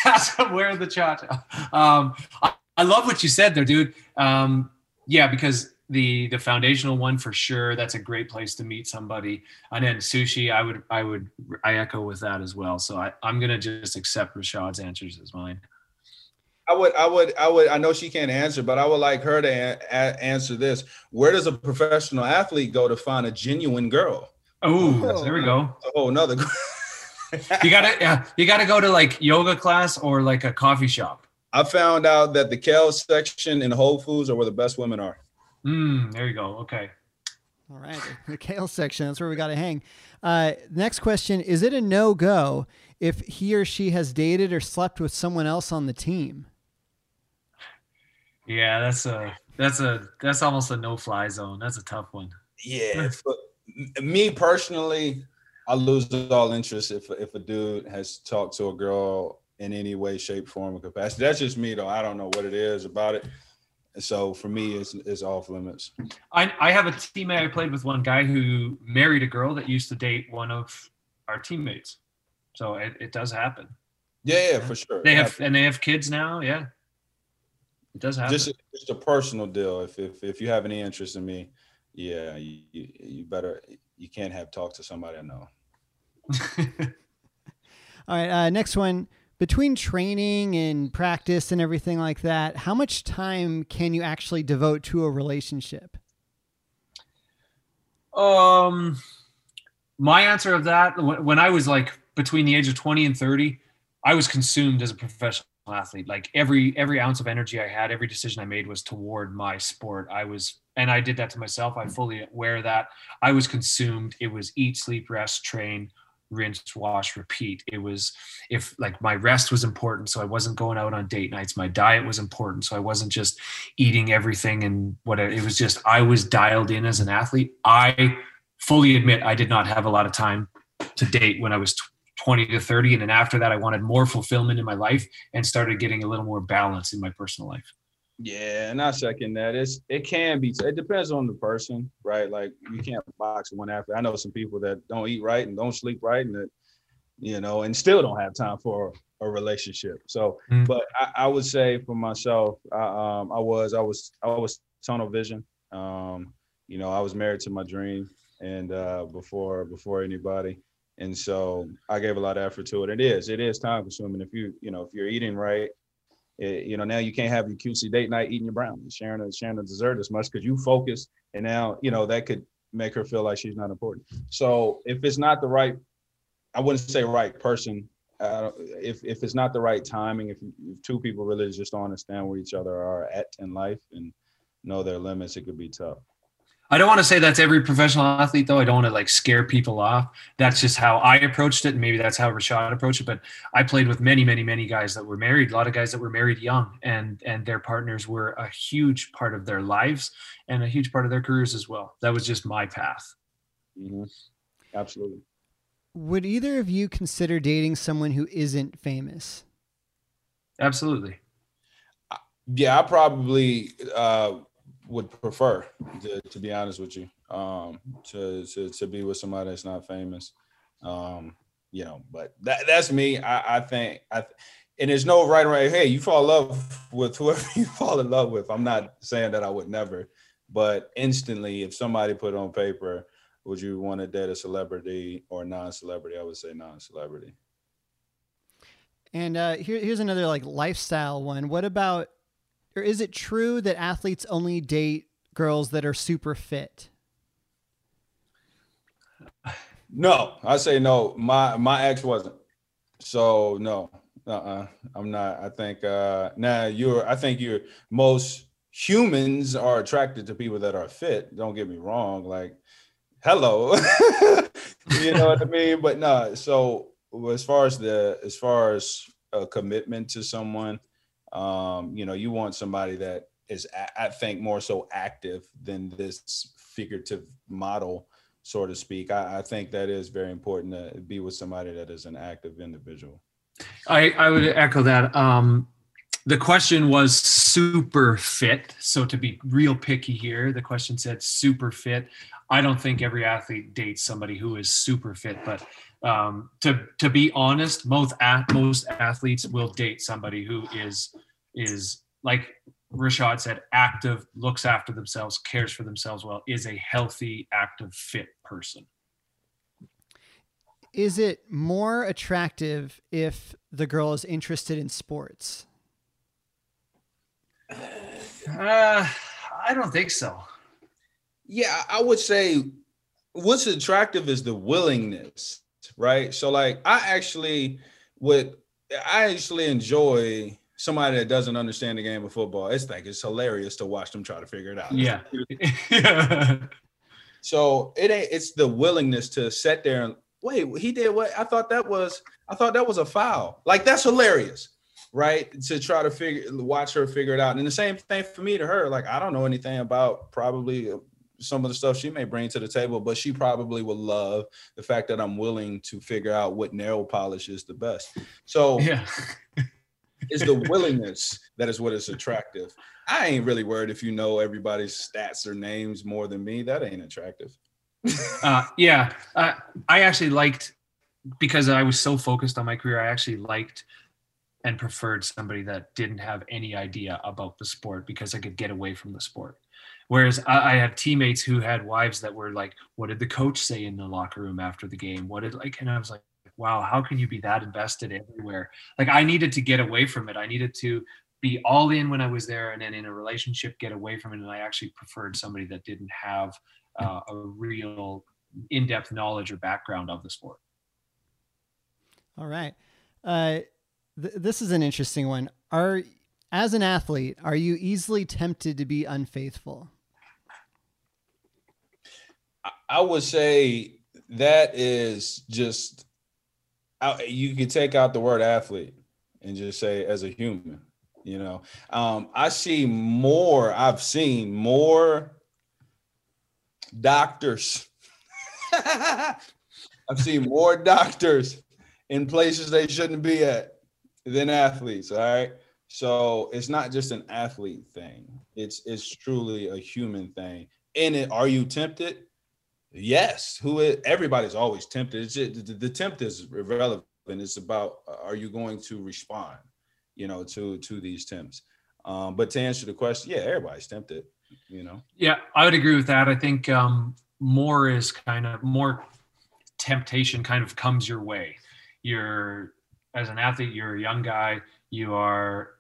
Ask where the cha-cha. Um, I, I love what you said there, dude. Um, yeah, because the the foundational one for sure. That's a great place to meet somebody. And then sushi, I would I would I echo with that as well. So I, I'm gonna just accept Rashad's answers as mine. I would, I would, I would. I know she can't answer, but I would like her to a- a- answer this. Where does a professional athlete go to find a genuine girl? Oh, there we go. Oh, another. You gotta yeah, you gotta go to like yoga class or like a coffee shop. I found out that the kale section in Whole Foods are where the best women are. Mm, there you go. Okay. All right, the kale section. That's where we got to hang. Uh, next question: Is it a no go if he or she has dated or slept with someone else on the team? Yeah, that's a that's a that's almost a no fly zone. That's a tough one. Yeah. Me personally, I lose all interest if if a dude has talked to a girl in any way, shape, form, or capacity. That's just me though. I don't know what it is about it. So for me, it's it's off limits. I, I have a teammate I played with one guy who married a girl that used to date one of our teammates. So it, it does happen. Yeah, yeah, for sure. They have and they have kids now. Yeah, it does happen. just just a personal deal. If if if you have any interest in me, yeah, you, you, you better you can't have talked to somebody I know. All right, uh, next one. Between training and practice and everything like that, how much time can you actually devote to a relationship? um, my answer of that when, when I was like between the age of twenty and thirty, I was consumed as a professional athlete. Like every every ounce of energy I had, every decision I made was toward my sport. I was, and I did that to myself. I mm-hmm. fully aware that I was consumed. It was eat, sleep, rest, train, rinse, wash, repeat. It was if like my rest was important, so I wasn't going out on date nights. My diet was important, so I wasn't just eating everything and whatever. It was just I was dialed in as an athlete. I fully admit I did not have a lot of time to date when I was. 20 to 30 and then after that i wanted more fulfillment in my life and started getting a little more balance in my personal life Yeah, and I second that. It's it can be. It depends on the person, right? Like you can't box one after. I know some people that don't eat right and don't sleep right, and that you know, and still don't have time for a relationship. So, mm. but I, I, would say for myself, I, um, I was, I was, I was tunnel vision. Um, you know, I was married to my dream, and uh, before before anybody, and so I gave a lot of effort to it. It is, it is time consuming. If you, you know, if you're eating right it, you know, now you can't have your cutesy date night eating your brownies, sharing a sharing a dessert as much because you focus, and now you know that could make her feel like she's not important. So if it's not the right, I wouldn't say right person. Uh, if if it's not the right timing, if, if two people really just don't understand where each other are at in life and know their limits, it could be tough. I don't want to say that's every professional athlete, though. I don't want to like scare people off. That's just how I approached it, and maybe that's how Rashad approached it. But I played with many, many, many guys that were married. A lot of guys that were married young, and and their partners were a huge part of their lives and a huge part of their careers as well. That was just my path. Mm-hmm. Absolutely. Would either of you consider dating someone who isn't famous? Absolutely. Yeah, I probably. Uh, would prefer, to, to be honest with you, um, to, to to be with somebody that's not famous. Um, you know, but that that's me. I, I think I and there's no right or right. Hey, you fall in love with whoever you fall in love with. I'm not saying that I would never, but instantly, if somebody put on paper, would you want to date a celebrity or non-celebrity? I would say non-celebrity. And uh, here, here's another like lifestyle one. What about or is it true that athletes only date girls that are super fit? No, I say no. My my ex wasn't. So no. Uh-uh. I'm not. I think uh now you're I think you're most humans are attracted to people that are fit. Don't get me wrong. Like, hello. you know what I mean? But no, so as far as the as far as a commitment to someone, um, you know, you want somebody that is, I think, more so active than this figurative model, so to speak. I, I think that is very important to be with somebody that is an active individual. I, I would echo that. Um, the question was super fit. So to be real picky here, the question said super fit. I don't think every athlete dates somebody who is super fit, but um, to to be honest, most at, most athletes will date somebody who is is like Rashad said, active, looks after themselves, cares for themselves well, is a healthy, active, fit person. Is it more attractive if the girl is interested in sports? Uh, I don't think so. Yeah, I would say what's attractive is the willingness right? So like I actually would I actually enjoy somebody that doesn't understand the game of football. It's like it's hilarious to watch them try to figure it out. Yeah. so it ain't it's the willingness to sit there and wait, he did what I thought that was I thought that was a foul. Like that's hilarious. Right. To try to figure watch her figure it out. And the same thing for me to her. Like I don't know anything about probably some of the stuff she may bring to the table, but she probably will love the fact that I'm willing to figure out what nail polish is the best. So yeah. it's the willingness that is what is attractive. I ain't really worried if you know everybody's stats or names more than me. That ain't attractive. uh, yeah, uh, I actually liked because I was so focused on my career. I actually liked and preferred somebody that didn't have any idea about the sport because I could get away from the sport. Whereas I, I had teammates who had wives that were like, "What did the coach say in the locker room after the game? What did like?" And I was like, "Wow, how can you be that invested everywhere?" Like I needed to get away from it. I needed to be all in when I was there, and then in a relationship, get away from it. And I actually preferred somebody that didn't have uh, a real in-depth knowledge or background of the sport. All right. Uh, th- this is an interesting one. Are as an athlete, are you easily tempted to be unfaithful? I would say that is just you can take out the word athlete and just say as a human you know um, i see more i've seen more doctors i've seen more doctors in places they shouldn't be at than athletes all right So it's not just an athlete thing. It's it's truly a human thing. And it, are you tempted? Yes. Who is, everybody's always tempted. Just, the, the tempt is irrelevant. It's about are you going to respond, you know, to to these tempts. Um, but to answer the question, yeah, everybody's tempted, you know. Yeah, I would agree with that. I think um, more is kind of more temptation kind of comes your way. You're as an athlete, you're a young guy, you are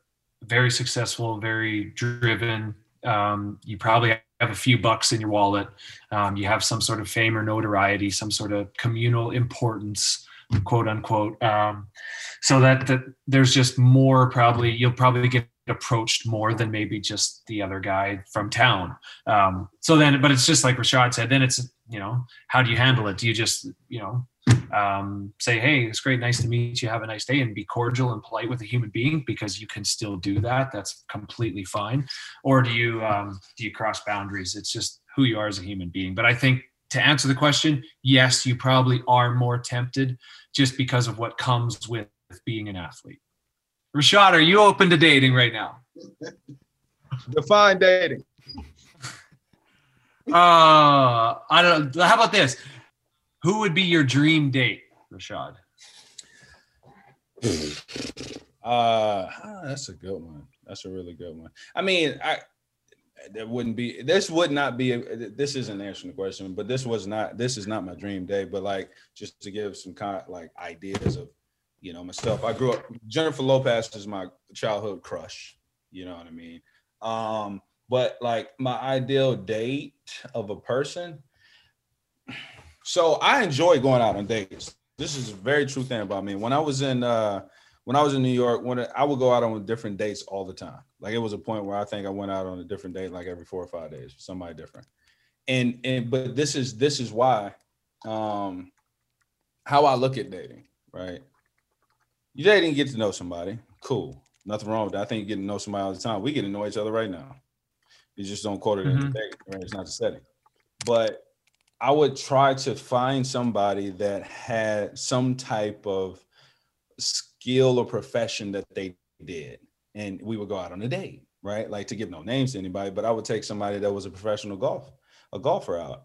very successful, very driven. Um, you probably have a few bucks in your wallet. Um, you have some sort of fame or notoriety, some sort of communal importance, quote unquote. Um, so that, that there's just more probably, you'll probably get approached more than maybe just the other guy from town. Um, so then, but it's just like Rashad said, then it's, you know, how do you handle it? Do you just, you know, um, say, hey, it's great, nice to meet you, have a nice day, and be cordial and polite with a human being because you can still do that. That's completely fine. Or do you um, do you cross boundaries? It's just who you are as a human being. But I think to answer the question, yes, you probably are more tempted just because of what comes with being an athlete. Rashad, are you open to dating right now? Define dating. Uh, I don't. How about this? Who would be your dream date, Rashad? Uh, that's a good one. That's a really good one. I mean, I there wouldn't be this would not be this isn't answering the question, but this was not this is not my dream date. But like just to give some kind like ideas of you know myself. I grew up Jennifer Lopez is my childhood crush. You know what I mean? Um, but like my ideal date of a person so I enjoy going out on dates. This is a very true thing about me. When I was in uh when I was in New York, when I would go out on different dates all the time. Like it was a point where I think I went out on a different date like every four or five days, somebody different. And and but this is this is why um how I look at dating, right? You dating, get to know somebody, cool. Nothing wrong with that. I think you get to know somebody all the time. We get to know each other right now. You just don't quote it mm-hmm. in the date, right? It's not the setting. But I would try to find somebody that had some type of skill or profession that they did. And we would go out on a date, right? Like to give no names to anybody, but I would take somebody that was a professional golf, a golfer out.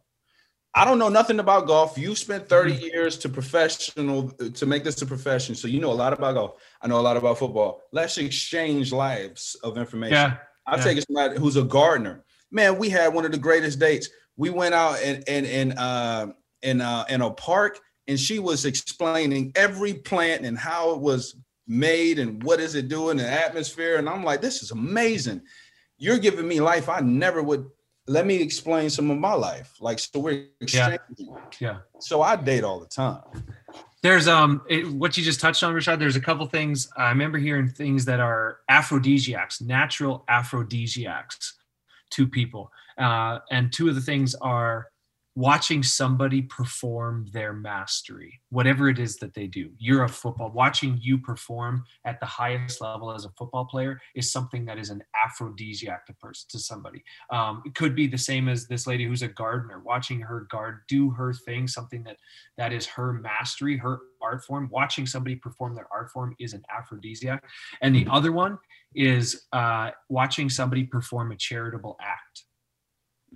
I don't know nothing about golf. You spent 30 mm-hmm. years to professional to make this a profession. So you know a lot about golf. I know a lot about football. Let's exchange lives of information. Yeah. I'll yeah. take somebody who's a gardener. Man, we had one of the greatest dates we went out and and and uh, in uh, in a park, and she was explaining every plant and how it was made and what is it doing in the atmosphere. And I'm like, this is amazing. You're giving me life I never would. Let me explain some of my life. Like so, we're exchanging. Yeah. yeah. So I date all the time. There's um it, what you just touched on, Rashad. There's a couple things I remember hearing things that are aphrodisiacs, natural aphrodisiacs to people. Uh, and two of the things are watching somebody perform their mastery, whatever it is that they do. You're a football, watching you perform at the highest level as a football player is something that is an aphrodisiac to person to somebody. Um, it could be the same as this lady who's a gardener, watching her guard do her thing, something that that is her mastery, her art form. Watching somebody perform their art form is an aphrodisiac. And the other one is uh, watching somebody perform a charitable act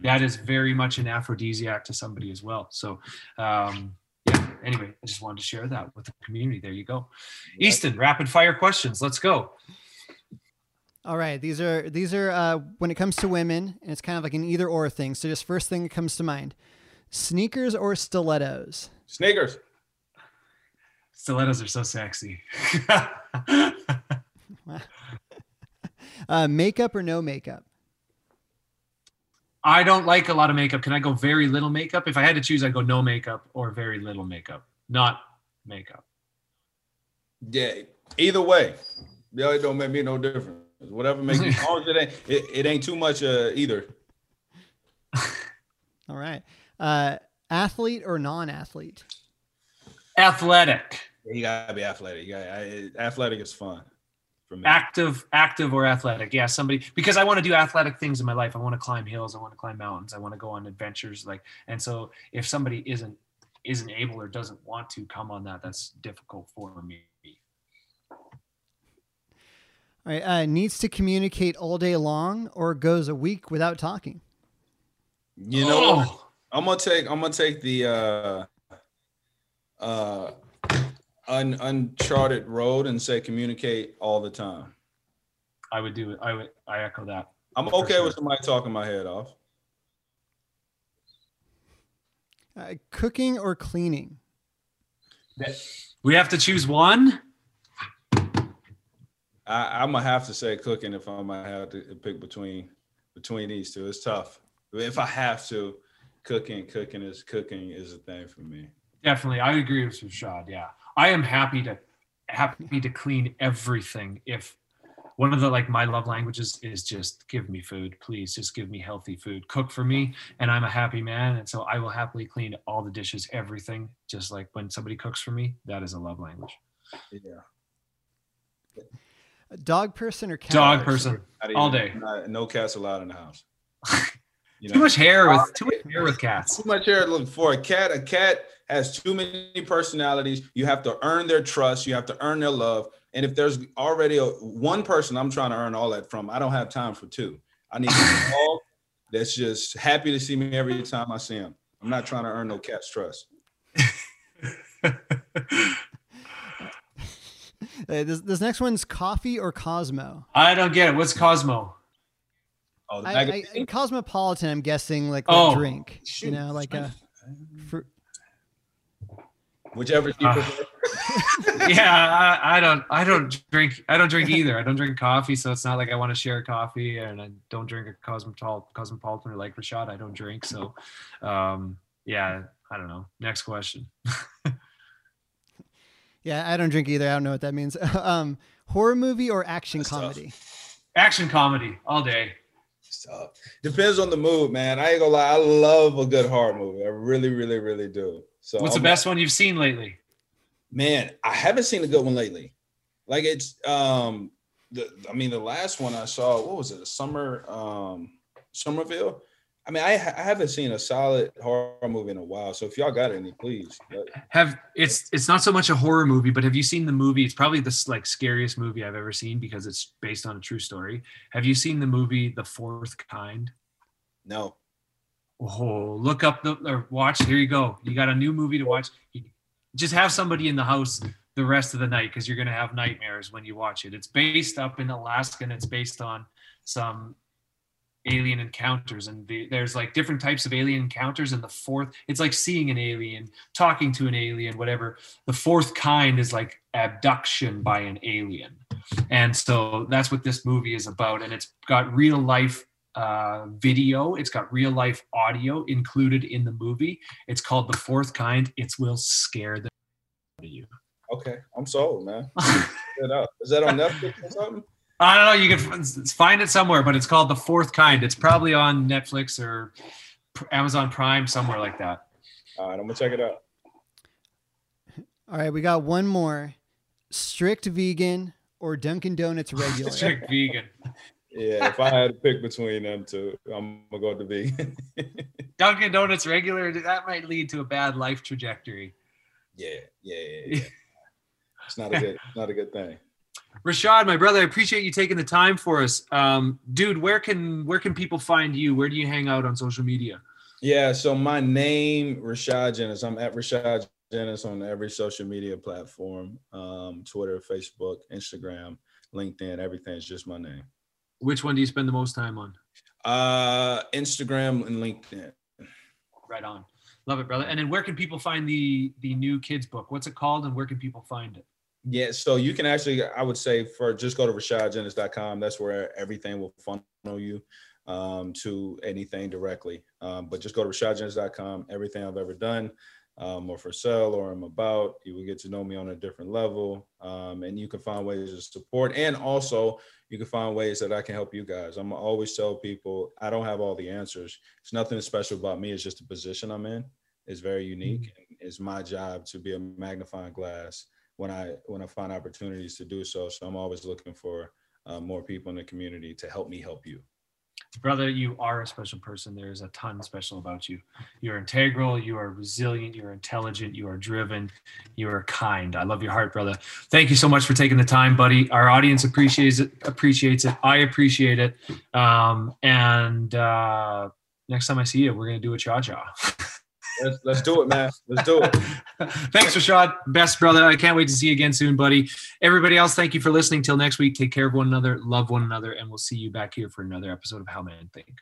that is very much an aphrodisiac to somebody as well. So, um, yeah. Anyway, I just wanted to share that with the community. There you go, Easton. Rapid fire questions. Let's go. All right, these are these are uh, when it comes to women, and it's kind of like an either or thing. So, just first thing that comes to mind: sneakers or stilettos? Sneakers. Stilettos are so sexy. uh, makeup or no makeup? I don't like a lot of makeup. Can I go very little makeup? If I had to choose, I'd go no makeup or very little makeup, not makeup. Yeah, either way, yeah, it don't make me no difference. Whatever makes me, as it ain't, it, it ain't too much uh, either. All right, uh, athlete or non-athlete? Athletic. You gotta be athletic. Yeah, athletic is fun for me. Active, active or athletic. Yeah, somebody because I want to do athletic things in my life. I want to climb hills. I want to climb mountains. I want to go on adventures. Like, and so if somebody isn't isn't able or doesn't want to come on that, that's difficult for me. All All right. Uh, needs to communicate all day long or goes a week without talking. You know. Oh, I'm gonna take I'm gonna take the uh uh un, uncharted road and say communicate all the time. I would do it. I would. I echo that. I'm okay sure. with somebody talking my head off. Uh, cooking or cleaning. We have to choose one. I, I'm gonna have to say cooking if I'm gonna have to pick between between these two. It's tough. If I have to, cooking, cooking is cooking is a thing for me. Definitely, I agree with Rashad. Yeah, I am happy to happy to clean everything. If one of the like my love languages is just give me food, please, just give me healthy food, cook for me, and I'm a happy man, and so I will happily clean all the dishes, everything. Just like when somebody cooks for me, that is a love language. Yeah. A dog person or cat Dog person, Not all day. not- no cats allowed in the house. You know? Too much hair with too much hair with cats. too much hair. Look for a cat. A cat has too many personalities. You have to earn their trust. You have to earn their love. And if there's already a, one person I'm trying to earn all that from, I don't have time for two. I need a dog that's just happy to see me every time I see him. I'm not trying to earn no cat's trust. This, this next one's coffee or Cosmo. I don't get it. What's Cosmo? Oh, the I, I. Cosmopolitan, I'm guessing like a Oh, drink. Shoot. You know, like a fruit. Whichever you Ah. prefer. yeah, I, I don't I don't drink I don't drink either. I don't drink coffee, so it's not like I want to share coffee, and I don't drink a cosmopolitan cosmopolitan or like Rashad. I don't drink, so um, yeah, I don't know. Next question. Yeah, I don't drink either. I don't know what that means. um, horror movie or action That's tough. comedy? Action comedy all day. So, depends on the mood, man. I ain't gonna lie. I love a good horror movie. I really, really, really do. So What's the I'm- best one you've seen lately? Man, I haven't seen a good one lately. Like it's um the I mean the last one I saw, what was it? A summer um Somerville. I mean, I, I haven't seen a solid horror movie in a while. So if y'all got any, please. Have it's it's not so much a horror movie, but have you seen the movie? It's probably the like scariest movie I've ever seen because it's based on a true story. Have you seen the movie The Fourth Kind? no. Oh, look up the or watch. Here you go. You got a new movie to watch. Just have somebody in the house the rest of the night because you're gonna have nightmares when you watch it. It's based up in Alaska and it's based on some alien encounters and the, there's like different types of alien encounters and the fourth it's like seeing an alien talking to an alien whatever the fourth kind is like abduction by an alien and so that's what this movie is about and it's got real life uh, video it's got real life audio included in the movie it's called the fourth kind it will scare the out of you Okay. I'm sold, man. Check it out. Is that on Netflix or something? I don't know. You can find it somewhere, but it's called The Fourth Kind. It's probably on Netflix or Amazon Prime, somewhere like that. All right, I'm gonna check it out. All right, we got one more. Strict vegan or Dunkin' Donuts regular? Strict vegan. Yeah, if I had to pick between them two, I'm gonna go with the vegan. Dunkin' Donuts regular, that might lead to a bad life trajectory. yeah, yeah, yeah, yeah. It's not a good, not a good thing. Rashad, my brother, I appreciate you taking the time for us. Um, dude, where can where can people find you? Where do you hang out on social media? Yeah, so my name Rashad Jennings. I'm at Rashad Jennings on every social media platform, um, Twitter, Facebook, Instagram, LinkedIn. Everything's just my name. Which one do you spend the most time on? Uh, Instagram and LinkedIn. Right on. Love it, brother. And then where can people find the the new kids book? What's it called and where can people find it? Yeah, so you can actually, I would say, for just go to RashadJennings.com. That's where everything will funnel you um, to anything directly. Um, but just go to RashadJennings.com. Everything I've ever done, um, or for sale, or I'm about, you will get to know me on a different level, um, and you can find ways to support. And also, you can find ways that I can help you guys. I'm always tell people I don't have all the answers. It's nothing special about me. It's just the position I'm in. It's very unique. And it's my job to be a magnifying glass when I when I find opportunities to do so. So I'm always looking for uh, more people in the community to help me help you. Brother, you are a special person. There is a ton special about you. You're integral, you are resilient, you're intelligent, you are driven, you are kind. I love your heart, brother. Thank you so much for taking the time, buddy. Our audience appreciates it. Appreciates it. I appreciate it. Um, and uh, next time I see you, we're gonna do a cha cha. Let's, let's do it, man. Let's do it. Thanks, Rashad. Best brother. I can't wait to see you again soon, buddy. Everybody else, thank you for listening. Till next week, take care of one another, love one another, and we'll see you back here for another episode of How Men Think.